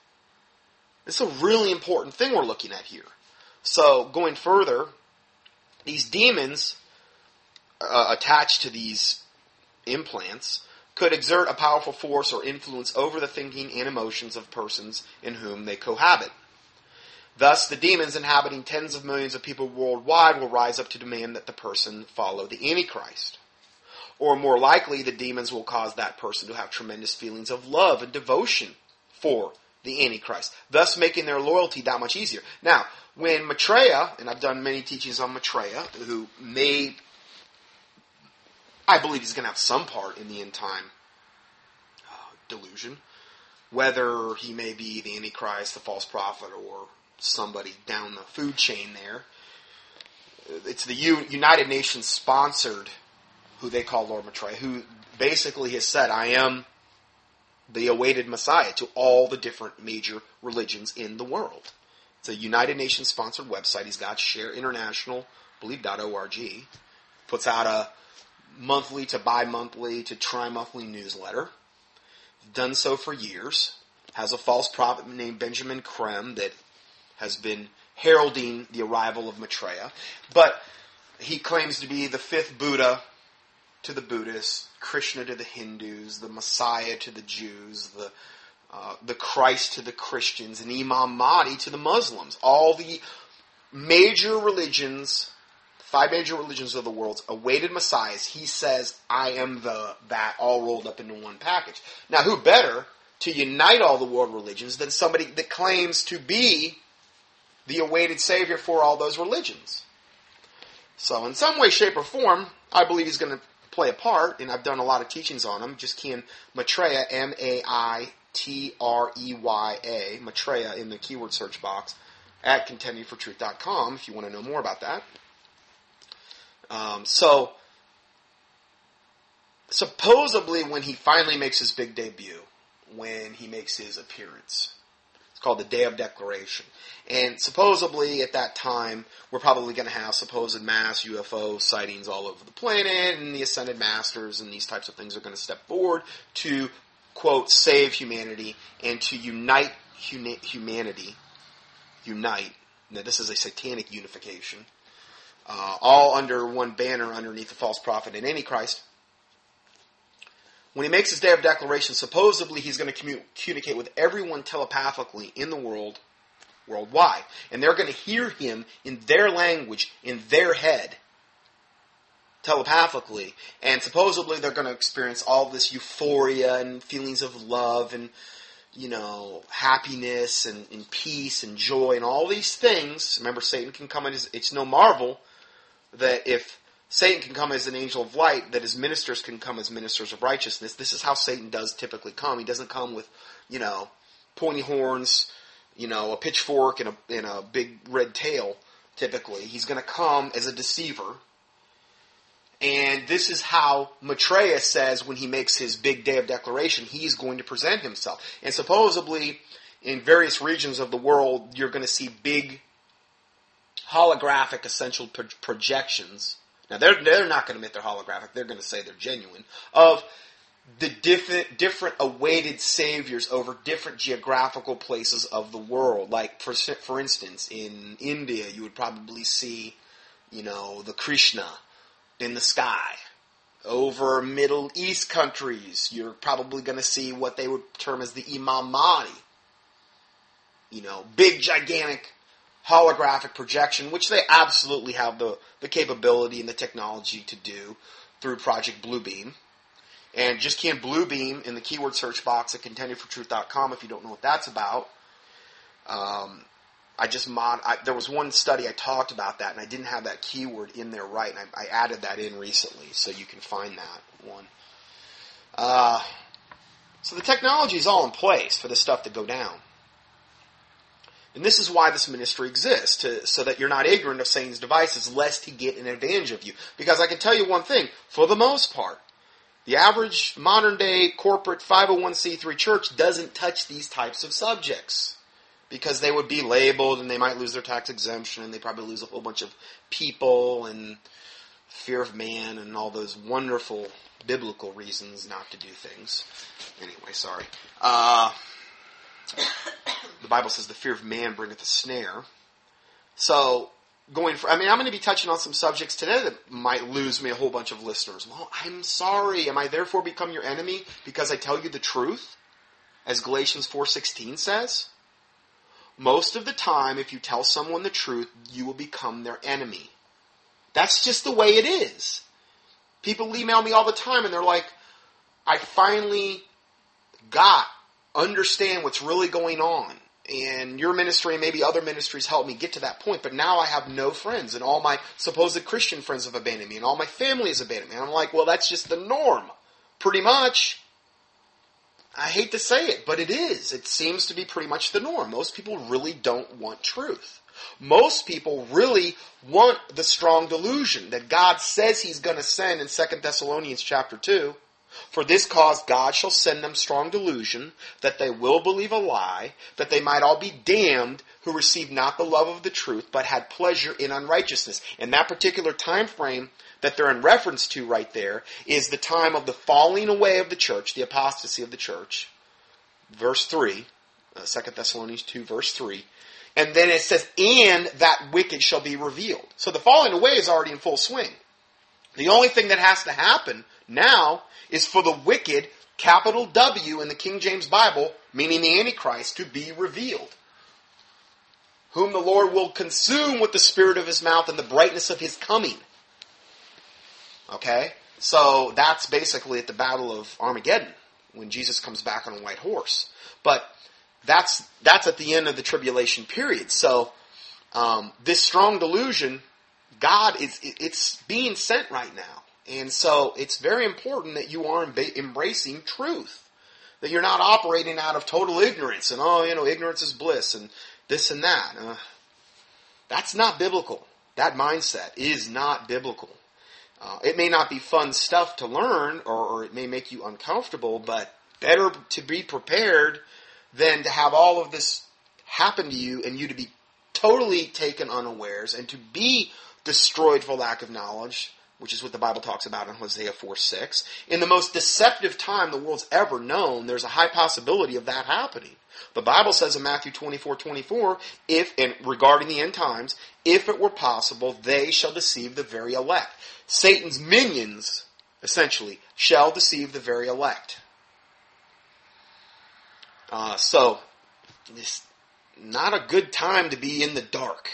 Speaker 2: It's a really important thing we're looking at here. So, going further, these demons uh, attached to these implants could exert a powerful force or influence over the thinking and emotions of persons in whom they cohabit. Thus, the demons inhabiting tens of millions of people worldwide will rise up to demand that the person follow the Antichrist. Or more likely, the demons will cause that person to have tremendous feelings of love and devotion for the Antichrist, thus making their loyalty that much easier. Now, when Maitreya, and I've done many teachings on Maitreya, who may, I believe he's going to have some part in the end time uh, delusion, whether he may be the Antichrist, the false prophet, or somebody down the food chain there. It's the U- United Nations sponsored who they call Lord Maitreya, who basically has said, I am the awaited Messiah to all the different major religions in the world. It's a United Nations sponsored website. He's got Share International, believe .org, puts out a monthly to bi-monthly to tri-monthly newsletter. Done so for years. Has a false prophet named Benjamin Creme that has been heralding the arrival of Maitreya. But he claims to be the fifth Buddha to the Buddhists, Krishna to the Hindus, the Messiah to the Jews, the uh, the Christ to the Christians, and Imam Mahdi to the Muslims. All the major religions, five major religions of the world, awaited messiahs. He says, "I am the that," all rolled up into one package. Now, who better to unite all the world religions than somebody that claims to be the awaited savior for all those religions? So, in some way, shape, or form, I believe he's going to play a part, and I've done a lot of teachings on him. Just key in Maitreya, M A I T R E Y A, Maitreya in the keyword search box at contendingfortruth.com if you want to know more about that. Um, so, supposedly, when he finally makes his big debut, when he makes his appearance, called the Day of Declaration. And supposedly at that time, we're probably going to have supposed mass UFO sightings all over the planet, and the Ascended Masters and these types of things are going to step forward to, quote, save humanity and to unite huma- humanity. Unite. Now, this is a satanic unification. Uh, all under one banner underneath the false prophet and Antichrist when he makes his day of declaration, supposedly he's going to commu- communicate with everyone telepathically in the world, worldwide. And they're going to hear him in their language, in their head, telepathically. And supposedly they're going to experience all this euphoria and feelings of love and, you know, happiness and, and peace and joy and all these things. Remember, Satan can come in it's no marvel that if Satan can come as an angel of light, that his ministers can come as ministers of righteousness. This is how Satan does typically come. He doesn't come with, you know, pointy horns, you know, a pitchfork and a, and a big red tail, typically. He's going to come as a deceiver. And this is how Maitreya says when he makes his big day of declaration, he's going to present himself. And supposedly, in various regions of the world, you're going to see big holographic essential pro- projections now they're they're not going to admit they're holographic. They're going to say they're genuine of the different different awaited saviors over different geographical places of the world. Like for for instance, in India, you would probably see, you know, the Krishna in the sky. Over Middle East countries, you're probably going to see what they would term as the Imam Mahdi. You know, big, gigantic holographic projection, which they absolutely have the, the capability and the technology to do through Project Bluebeam. And just in Bluebeam in the keyword search box at contendingfortruth.com if you don't know what that's about. Um, I just mod. I, there was one study I talked about that, and I didn't have that keyword in there right, and I, I added that in recently, so you can find that one. Uh, So the technology is all in place for this stuff to go down. And this is why this ministry exists, to, so that you're not ignorant of Satan's devices, lest he get an advantage of you. Because I can tell you one thing, for the most part, the average modern day corporate 501c3 church doesn't touch these types of subjects. Because they would be labeled and they might lose their tax exemption and they probably lose a whole bunch of people and fear of man and all those wonderful biblical reasons not to do things. Anyway, sorry. Uh, the Bible says the fear of man bringeth a snare. So, going for, I mean, I'm going to be touching on some subjects today that might lose me a whole bunch of listeners. Well, I'm sorry. Am I therefore become your enemy because I tell you the truth? As Galatians 4.16 says? Most of the time, if you tell someone the truth, you will become their enemy. That's just the way it is. People email me all the time and they're like, I finally got understand what's really going on. And your ministry and maybe other ministries helped me get to that point. But now I have no friends, and all my supposed Christian friends have abandoned me, and all my family has abandoned me. And I'm like, well, that's just the norm. Pretty much. I hate to say it, but it is. It seems to be pretty much the norm. Most people really don't want truth. Most people really want the strong delusion that God says He's going to send in 2 Thessalonians chapter 2 for this cause God shall send them strong delusion, that they will believe a lie, that they might all be damned who received not the love of the truth, but had pleasure in unrighteousness. And that particular time frame that they're in reference to right there is the time of the falling away of the church, the apostasy of the church. Verse 3, uh, 2 Thessalonians 2, verse 3. And then it says, and that wicked shall be revealed. So the falling away is already in full swing. The only thing that has to happen now is for the wicked, capital W in the King James Bible, meaning the Antichrist, to be revealed. Whom the Lord will consume with the spirit of his mouth and the brightness of his coming. Okay? So that's basically at the Battle of Armageddon, when Jesus comes back on a white horse. But that's that's at the end of the tribulation period. So um, this strong delusion, God is it's being sent right now. And so it's very important that you are embracing truth. That you're not operating out of total ignorance and, oh, you know, ignorance is bliss and this and that. Uh, that's not biblical. That mindset is not biblical. Uh, it may not be fun stuff to learn or, or it may make you uncomfortable, but better to be prepared than to have all of this happen to you and you to be totally taken unawares and to be destroyed for lack of knowledge which is what the Bible talks about in Hosea 4 6. In the most deceptive time the world's ever known, there's a high possibility of that happening. The Bible says in Matthew 24 24, if, and regarding the end times, if it were possible, they shall deceive the very elect. Satan's minions, essentially, shall deceive the very elect. Uh, so, it's not a good time to be in the dark.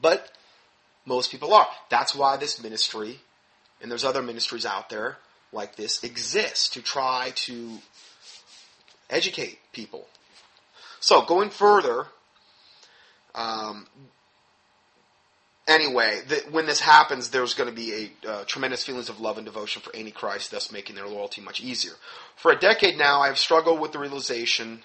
Speaker 2: But most people are. That's why this ministry and there's other ministries out there like this exist to try to educate people. So going further, um, anyway, the, when this happens, there's going to be a uh, tremendous feelings of love and devotion for Antichrist, thus making their loyalty much easier. For a decade now, I have struggled with the realization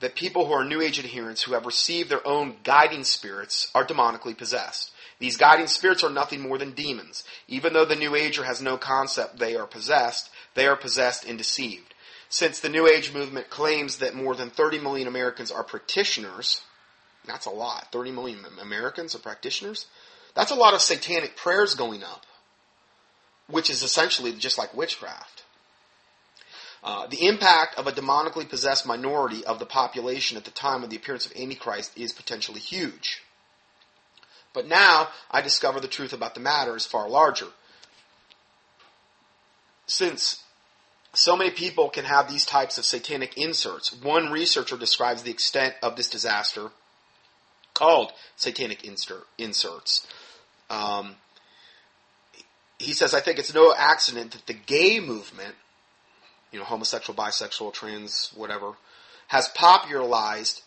Speaker 2: that people who are New Age adherents who have received their own guiding spirits are demonically possessed. These guiding spirits are nothing more than demons. Even though the New Ager has no concept they are possessed, they are possessed and deceived. Since the New Age movement claims that more than 30 million Americans are practitioners, that's a lot. 30 million Americans are practitioners? That's a lot of satanic prayers going up, which is essentially just like witchcraft. Uh, the impact of a demonically possessed minority of the population at the time of the appearance of Antichrist is potentially huge. But now I discover the truth about the matter is far larger. Since so many people can have these types of satanic inserts, one researcher describes the extent of this disaster called satanic insert, inserts. Um, he says, I think it's no accident that the gay movement, you know, homosexual, bisexual, trans, whatever, has popularized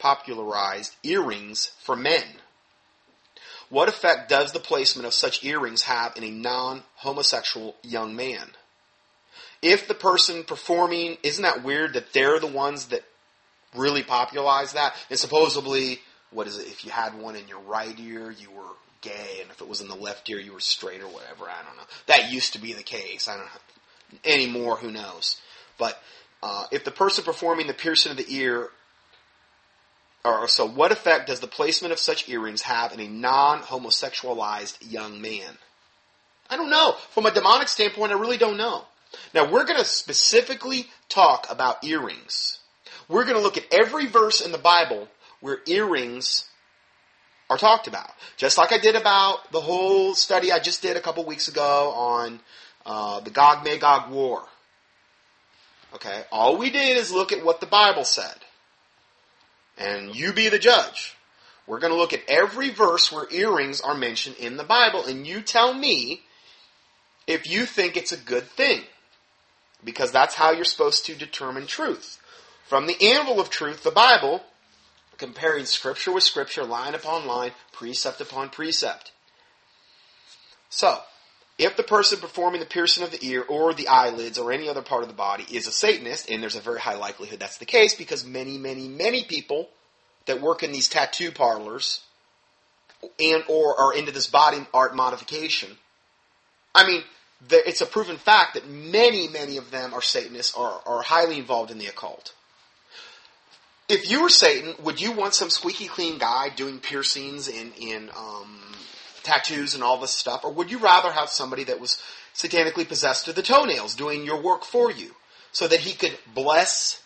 Speaker 2: popularized earrings for men. What effect does the placement of such earrings have in a non homosexual young man? if the person performing, isn't that weird that they're the ones that really popularize that? And supposedly, what is it? If you had one in your right ear, you were gay, and if it was in the left ear, you were straight or whatever. I don't know. That used to be the case. I don't know anymore. Who knows? But uh, if the person performing the piercing of the ear or so what effect does the placement of such earrings have in a non-homosexualized young man? I don't know. From a demonic standpoint, I really don't know. Now, we're going to specifically talk about earrings. We're going to look at every verse in the Bible where earrings are talked about. Just like I did about the whole study I just did a couple weeks ago on uh, the Gog Magog War. Okay? All we did is look at what the Bible said and you be the judge. We're going to look at every verse where earrings are mentioned in the Bible, and you tell me if you think it's a good thing. Because that's how you're supposed to determine truth. From the anvil of truth, the Bible, comparing scripture with scripture, line upon line, precept upon precept. So, if the person performing the piercing of the ear or the eyelids or any other part of the body is a Satanist, and there's a very high likelihood that's the case because many, many, many people that work in these tattoo parlors and or are into this body art modification, I mean, it's a proven fact that many, many of them are Satanists or are highly involved in the occult. If you were Satan, would you want some squeaky clean guy doing piercings in um, tattoos and all this stuff, or would you rather have somebody that was satanically possessed to the toenails doing your work for you so that he could bless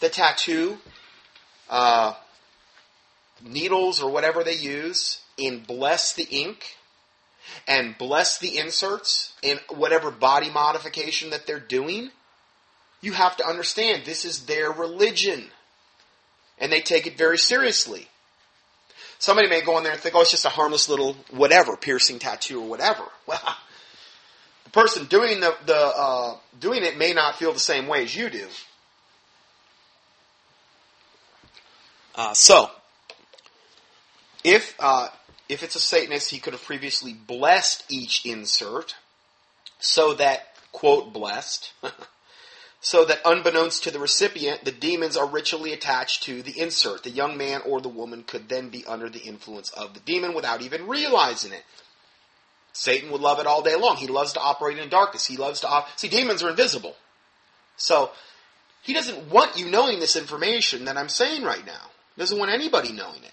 Speaker 2: the tattoo, uh, needles or whatever they use, and bless the ink and bless the inserts in whatever body modification that they're doing? You have to understand this is their religion. And they take it very seriously. Somebody may go in there and think, oh, it's just a harmless little whatever, piercing tattoo or whatever. Well, the person doing the, the uh, doing it may not feel the same way as you do. Uh, so, if uh, if it's a Satanist, he could have previously blessed each insert, so that quote blessed so that unbeknownst to the recipient, the demons are ritually attached to the insert. The young man or the woman could then be under the influence of the demon without even realizing it. Satan would love it all day long. He loves to operate in darkness. He loves to op- see demons are invisible. So he doesn't want you knowing this information that I'm saying right now. He doesn't want anybody knowing it.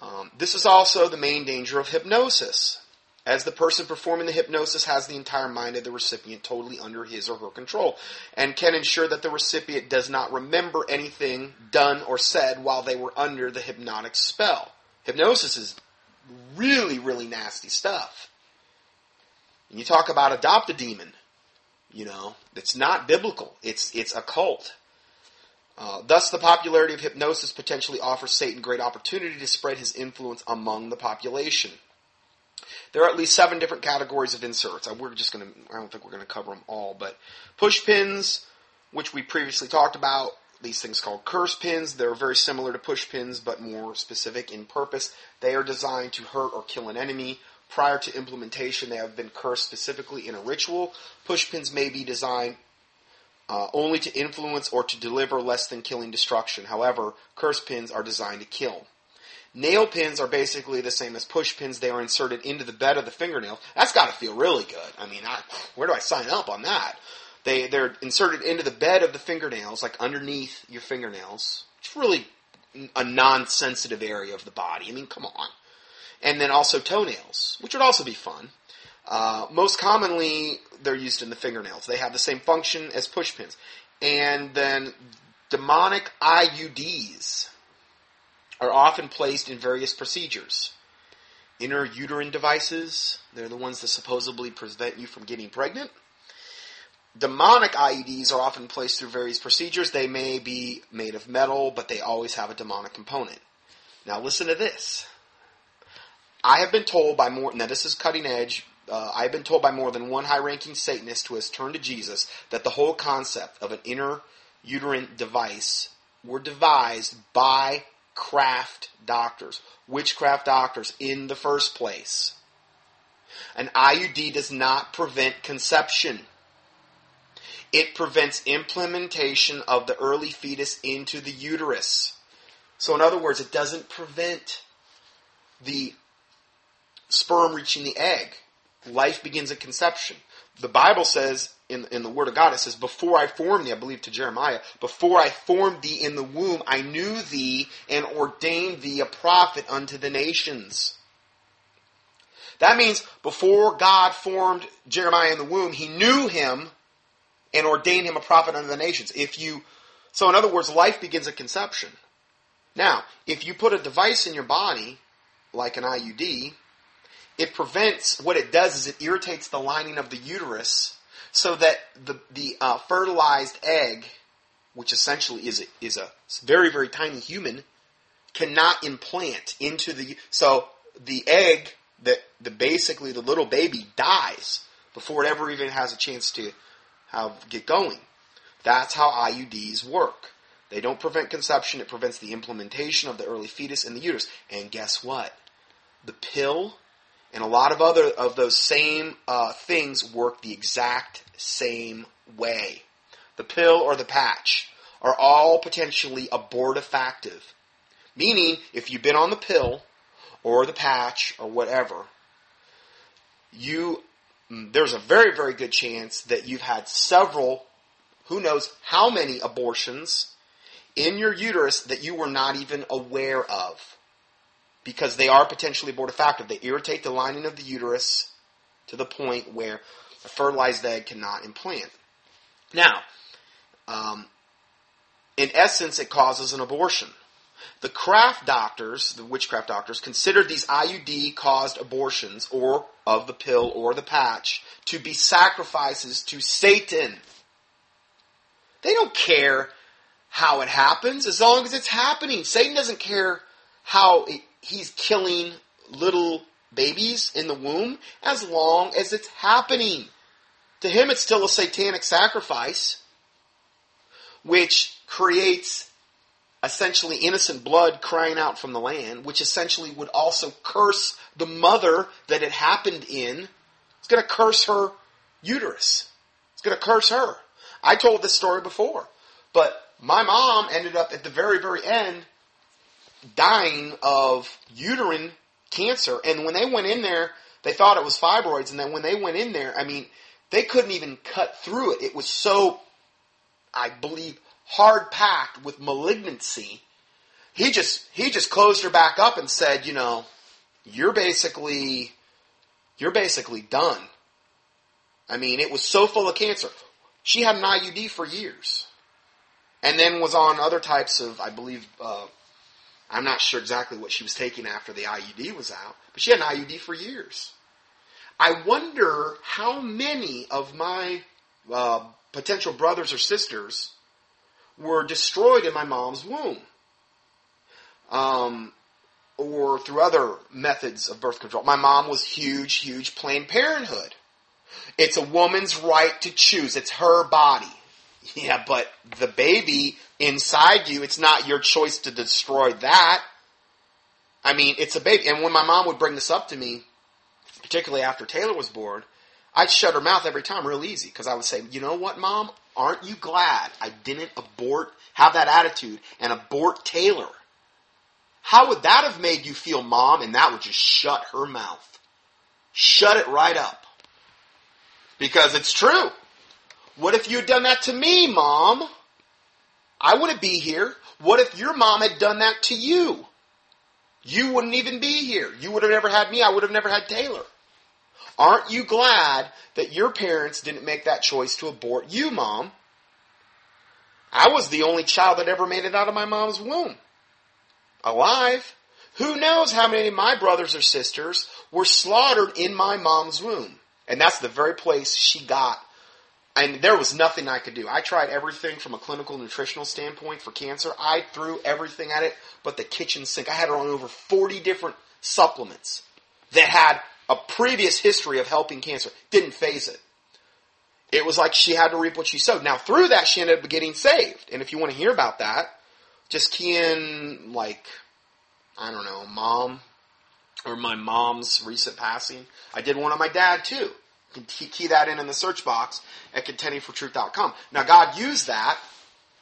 Speaker 2: Um, this is also the main danger of hypnosis as the person performing the hypnosis has the entire mind of the recipient totally under his or her control and can ensure that the recipient does not remember anything done or said while they were under the hypnotic spell. Hypnosis is really, really nasty stuff. And you talk about adopt a demon, you know, it's not biblical. It's it's occult. Uh, thus, the popularity of hypnosis potentially offers Satan great opportunity to spread his influence among the population. There are at least seven different categories of inserts. We're just going to, I don't think we're going to cover them all, but push pins, which we previously talked about, these things called curse pins. They're very similar to push pins, but more specific in purpose. They are designed to hurt or kill an enemy. Prior to implementation, they have been cursed specifically in a ritual. Push pins may be designed uh, only to influence or to deliver less than killing destruction. However, curse pins are designed to kill. Nail pins are basically the same as push pins. They are inserted into the bed of the fingernail. That's got to feel really good. I mean, I, where do I sign up on that? They they're inserted into the bed of the fingernails, like underneath your fingernails. It's really a non-sensitive area of the body. I mean, come on. And then also toenails, which would also be fun. Uh, most commonly, they're used in the fingernails. They have the same function as push pins. And then demonic IUDs are often placed in various procedures. Intrauterine devices, they're the ones that supposedly prevent you from getting pregnant. Demonic IEDs are often placed through various procedures. They may be made of metal, but they always have a demonic component. Now listen to this. I have been told by more, now this is cutting edge, uh, I've been told by more than one high ranking Satanist who has turned to Jesus that the whole concept of an inner uterine device were devised by craft doctors, witchcraft doctors in the first place. An IUD does not prevent conception. It prevents implementation of the early fetus into the uterus. So, in other words, it doesn't prevent the sperm reaching the egg. Life begins at conception. The Bible says in, in the Word of God, it says, Before I formed thee, I believe to Jeremiah, before I formed thee in the womb, I knew thee and ordained thee a prophet unto the nations. That means before God formed Jeremiah in the womb, he knew him and ordained him a prophet unto the nations. If you, so in other words, life begins at conception. Now, if you put a device in your body, like an IUD, it prevents, what it does is it irritates the lining of the uterus so that the, the uh, fertilized egg, which essentially is a, is a very, very tiny human, cannot implant into the, so the egg that the basically the little baby dies before it ever even has a chance to have, get going. That's how IUDs work. They don't prevent conception, it prevents the implementation of the early fetus in the uterus. And guess what? The pill and a lot of other of those same uh, things work the exact same way. The pill or the patch are all potentially abortifactive. Meaning, if you've been on the pill or the patch or whatever, you mm, there's a very very good chance that you've had several, who knows how many abortions in your uterus that you were not even aware of because they are potentially abortifactive. They irritate the lining of the uterus to the point where a fertilized egg cannot implant. Now, um, in essence, it causes an abortion. The craft doctors, the witchcraft doctors, considered these IUD caused abortions, or of the pill or the patch, to be sacrifices to Satan. They don't care how it happens as long as it's happening. Satan doesn't care how he's killing little babies in the womb as long as it's happening. To him, it's still a satanic sacrifice, which creates essentially innocent blood crying out from the land, which essentially would also curse the mother that it happened in. It's going to curse her uterus. It's going to curse her. I told this story before, but my mom ended up at the very, very end dying of uterine cancer. And when they went in there, they thought it was fibroids. And then when they went in there, I mean, they couldn't even cut through it. It was so, I believe, hard packed with malignancy. He just he just closed her back up and said, you know, you're basically you're basically done. I mean, it was so full of cancer. She had an IUD for years, and then was on other types of, I believe, uh, I'm not sure exactly what she was taking after the IUD was out, but she had an IUD for years. I wonder how many of my uh, potential brothers or sisters were destroyed in my mom's womb. Um, or through other methods of birth control. My mom was huge, huge Planned Parenthood. It's a woman's right to choose. It's her body. Yeah, but the baby inside you, it's not your choice to destroy that. I mean, it's a baby. And when my mom would bring this up to me, particularly after Taylor was born, I'd shut her mouth every time real easy because I would say, you know what, mom? Aren't you glad I didn't abort, have that attitude and abort Taylor? How would that have made you feel, mom? And that would just shut her mouth. Shut it right up. Because it's true. What if you'd done that to me, mom? I wouldn't be here. What if your mom had done that to you? You wouldn't even be here. You would have never had me. I would have never had Taylor. Aren't you glad that your parents didn't make that choice to abort you, mom? I was the only child that ever made it out of my mom's womb. Alive. Who knows how many of my brothers or sisters were slaughtered in my mom's womb? And that's the very place she got and there was nothing I could do. I tried everything from a clinical nutritional standpoint for cancer. I threw everything at it but the kitchen sink. I had her on over 40 different supplements that had a previous history of helping cancer. Didn't phase it. It was like she had to reap what she sowed. Now through that she ended up getting saved. And if you want to hear about that, just key in like, I don't know, mom or my mom's recent passing. I did one on my dad too. Can key that in in the search box at contendingfortruth.com. Now, God used that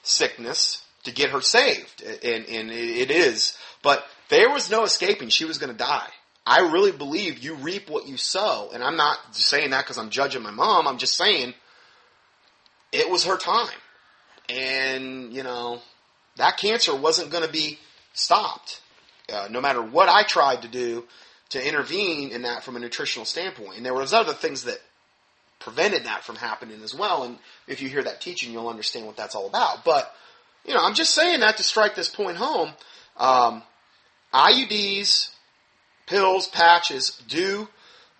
Speaker 2: sickness to get her saved, and, and it is. But there was no escaping. She was going to die. I really believe you reap what you sow. And I'm not saying that because I'm judging my mom. I'm just saying it was her time. And, you know, that cancer wasn't going to be stopped. Uh, no matter what I tried to do to intervene in that from a nutritional standpoint. And there was other things that prevented that from happening as well. And if you hear that teaching, you'll understand what that's all about. But, you know, I'm just saying that to strike this point home. Um, IUDs, pills, patches do,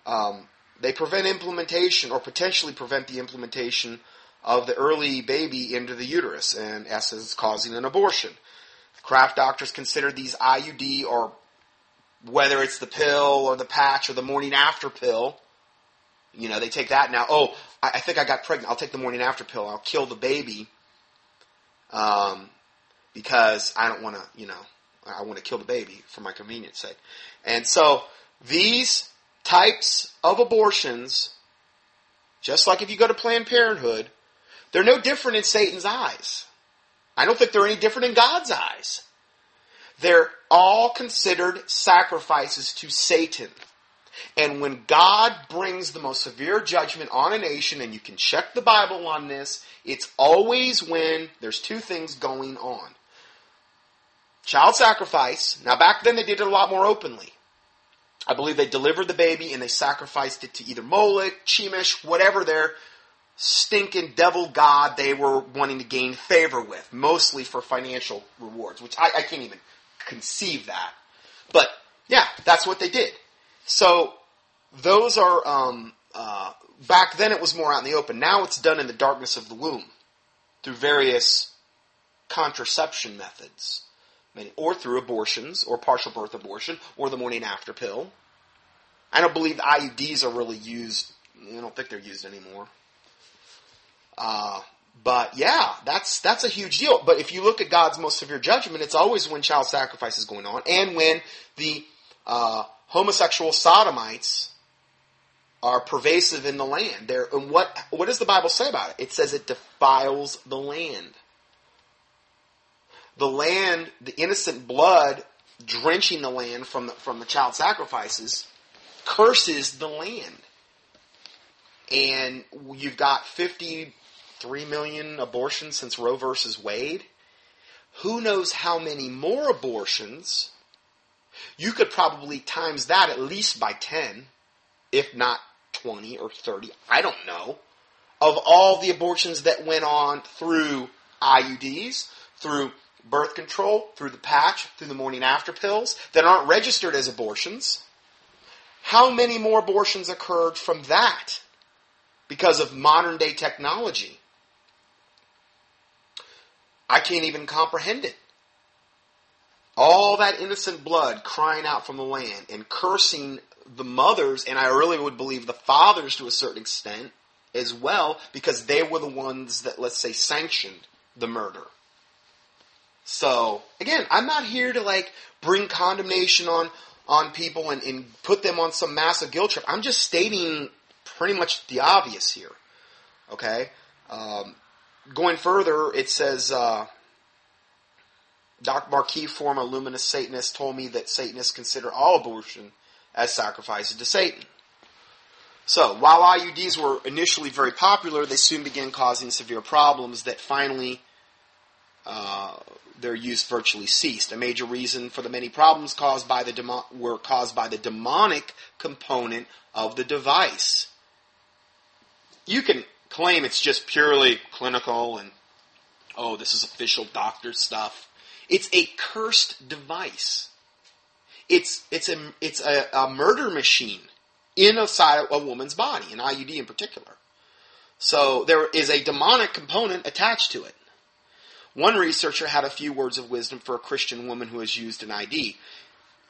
Speaker 2: um, they prevent implementation or potentially prevent the implementation of the early baby into the uterus and essence causing an abortion. Craft doctors consider these IUD or whether it's the pill or the patch or the morning after pill. You know, they take that now. Oh, I, I think I got pregnant. I'll take the morning after pill. I'll kill the baby. Um, because I don't want to, you know, I want to kill the baby for my convenience sake. And so these types of abortions, just like if you go to Planned Parenthood, they're no different in Satan's eyes. I don't think they're any different in God's eyes. They're all considered sacrifices to Satan. And when God brings the most severe judgment on a nation, and you can check the Bible on this, it's always when there's two things going on. Child sacrifice. Now, back then they did it a lot more openly. I believe they delivered the baby and they sacrificed it to either Moloch, Chemosh, whatever their stinking devil god they were wanting to gain favor with, mostly for financial rewards, which I, I can't even conceive that. But yeah, that's what they did. So those are um, uh, back then it was more out in the open. Now it's done in the darkness of the womb through various contraception methods or through abortions, or partial birth abortion, or the morning after pill. I don't believe IUDs are really used. I don't think they're used anymore. Uh, but yeah, that's that's a huge deal. But if you look at God's most severe judgment, it's always when child sacrifice is going on, and when the uh, homosexual sodomites are pervasive in the land. There, and what what does the Bible say about it? It says it defiles the land the land, the innocent blood drenching the land from the, from the child sacrifices, curses the land. And you've got 53 million abortions since Roe versus Wade. Who knows how many more abortions? You could probably times that at least by 10, if not 20 or 30. I don't know. Of all the abortions that went on through IUDs, through birth control, through the patch, through the morning after pills that aren't registered as abortions. How many more abortions occurred from that because of modern day technology? I can't even comprehend it. All that innocent blood crying out from the land and cursing the mothers, and I really would believe the fathers to a certain extent as well, because they were the ones that, let's say, sanctioned the murder. So again, I'm not here to like bring condemnation on on people and, and put them on some massive guilt trip. I'm just stating pretty much the obvious here. Okay. Um, going further, it says uh, Dr. Marquis, former Illuminist Satanist, told me that Satanists consider all abortion as sacrifices to Satan. So, while IUDs were initially very popular, they soon began causing severe problems that finally uh, their use virtually ceased. A major reason for the many problems caused by the demo- were caused by the demonic component of the device. You can claim it's just purely clinical and oh, this is official doctor stuff. It's a cursed device. It's it's a it's a, a murder machine inside a woman's body, an IUD in particular. So there is a demonic component attached to it. One researcher had a few words of wisdom for a Christian woman who has used an ID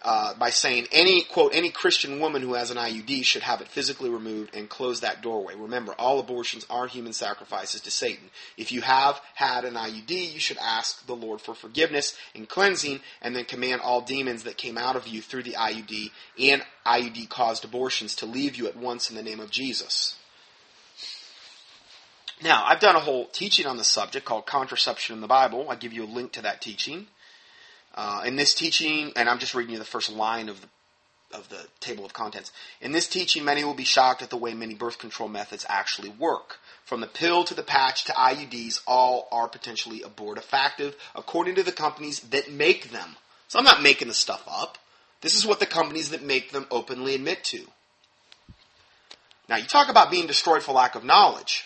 Speaker 2: uh, by saying any quote any Christian woman who has an IUD should have it physically removed and close that doorway. Remember, all abortions are human sacrifices to Satan. If you have had an IUD, you should ask the Lord for forgiveness and cleansing, and then command all demons that came out of you through the IUD and IUD caused abortions to leave you at once in the name of Jesus. Now, I've done a whole teaching on the subject called Contraception in the Bible. I give you a link to that teaching. Uh, in this teaching, and I'm just reading you the first line of the of the table of contents. In this teaching, many will be shocked at the way many birth control methods actually work. From the pill to the patch to IUDs, all are potentially abortifactive according to the companies that make them. So I'm not making the stuff up. This is what the companies that make them openly admit to. Now, you talk about being destroyed for lack of knowledge.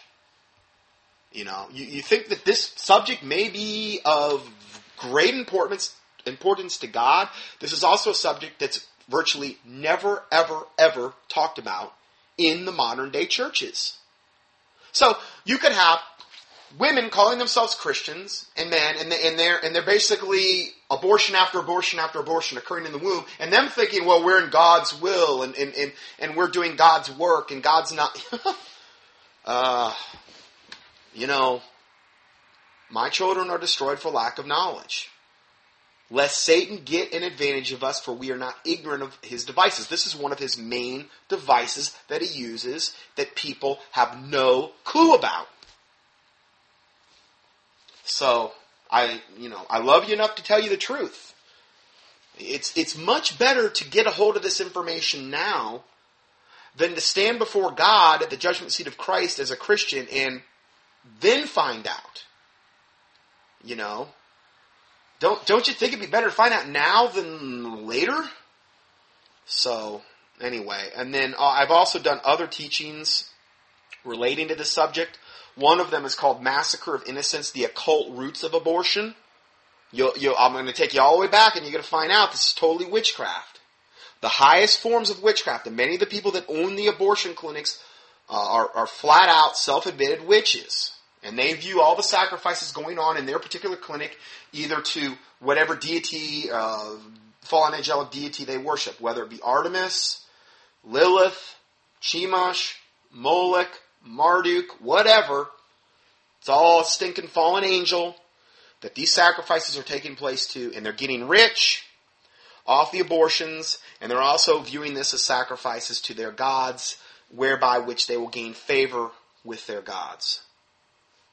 Speaker 2: You know, you, you think that this subject may be of great importance importance to God. This is also a subject that's virtually never, ever, ever talked about in the modern day churches. So you could have women calling themselves Christians and men, and, they, and they're and they're basically abortion after abortion after abortion occurring in the womb, and them thinking, well, we're in God's will and and and, and we're doing God's work, and God's not. uh, you know, my children are destroyed for lack of knowledge lest Satan get an advantage of us, for we are not ignorant of his devices. This is one of his main devices that he uses that people have no clue about. So, I, you know, I love you enough to tell you the truth. It's, it's much better to get a hold of this information now than to stand before God at the judgment seat of Christ as a Christian and then find out. You know, don't don't you think it'd be better to find out now than later? So anyway, and then uh, I've also done other teachings relating to this subject. One of them is called Massacre of Innocence: The Occult Roots of Abortion. You'll, you'll, I'm going to take you all the way back, and you're going to find out this is totally witchcraft. The highest forms of witchcraft, and many of the people that own the abortion clinics uh, are, are flat out self-admitted witches. And they view all the sacrifices going on in their particular clinic either to whatever deity, uh, fallen angelic deity they worship, whether it be Artemis, Lilith, Chemosh, Moloch, Marduk, whatever. It's all a stinking fallen angel that these sacrifices are taking place to, and they're getting rich off the abortions, and they're also viewing this as sacrifices to their gods, whereby which they will gain favor with their gods.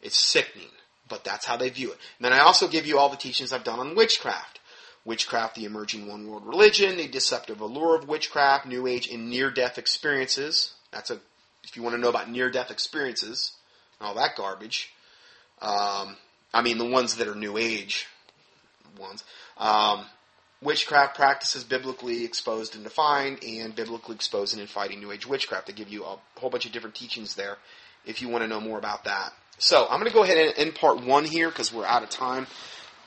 Speaker 2: It's sickening, but that's how they view it. And then I also give you all the teachings I've done on witchcraft. Witchcraft, the emerging one world religion, the deceptive allure of witchcraft, New Age, and near death experiences. That's a, if you want to know about near death experiences, all that garbage. Um, I mean, the ones that are New Age ones. Um, witchcraft practices biblically exposed and defined, and biblically exposing and fighting New Age witchcraft. They give you a whole bunch of different teachings there if you want to know more about that. So I'm going to go ahead and end part one here because we're out of time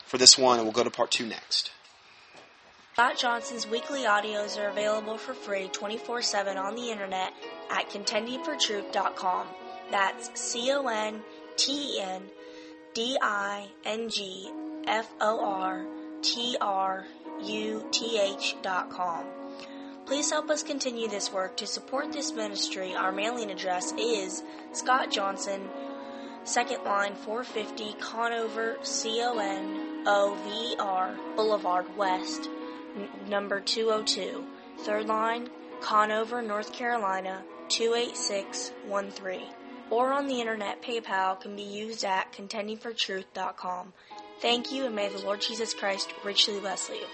Speaker 2: for this one, and we'll go to part two next.
Speaker 3: Scott Johnson's weekly audios are available for free 24 7 on the internet at contendingfortruth.com. That's C O N T E N D I N G F O R T R U T H dot com. Please help us continue this work. To support this ministry, our mailing address is Scott Johnson, Second Line 450, Conover, C O N O V R Boulevard West, n- number 202. Third Line, Conover, North Carolina 28613. Or on the internet, PayPal can be used at contendingfortruth.com. Thank you, and may the Lord Jesus Christ richly bless you.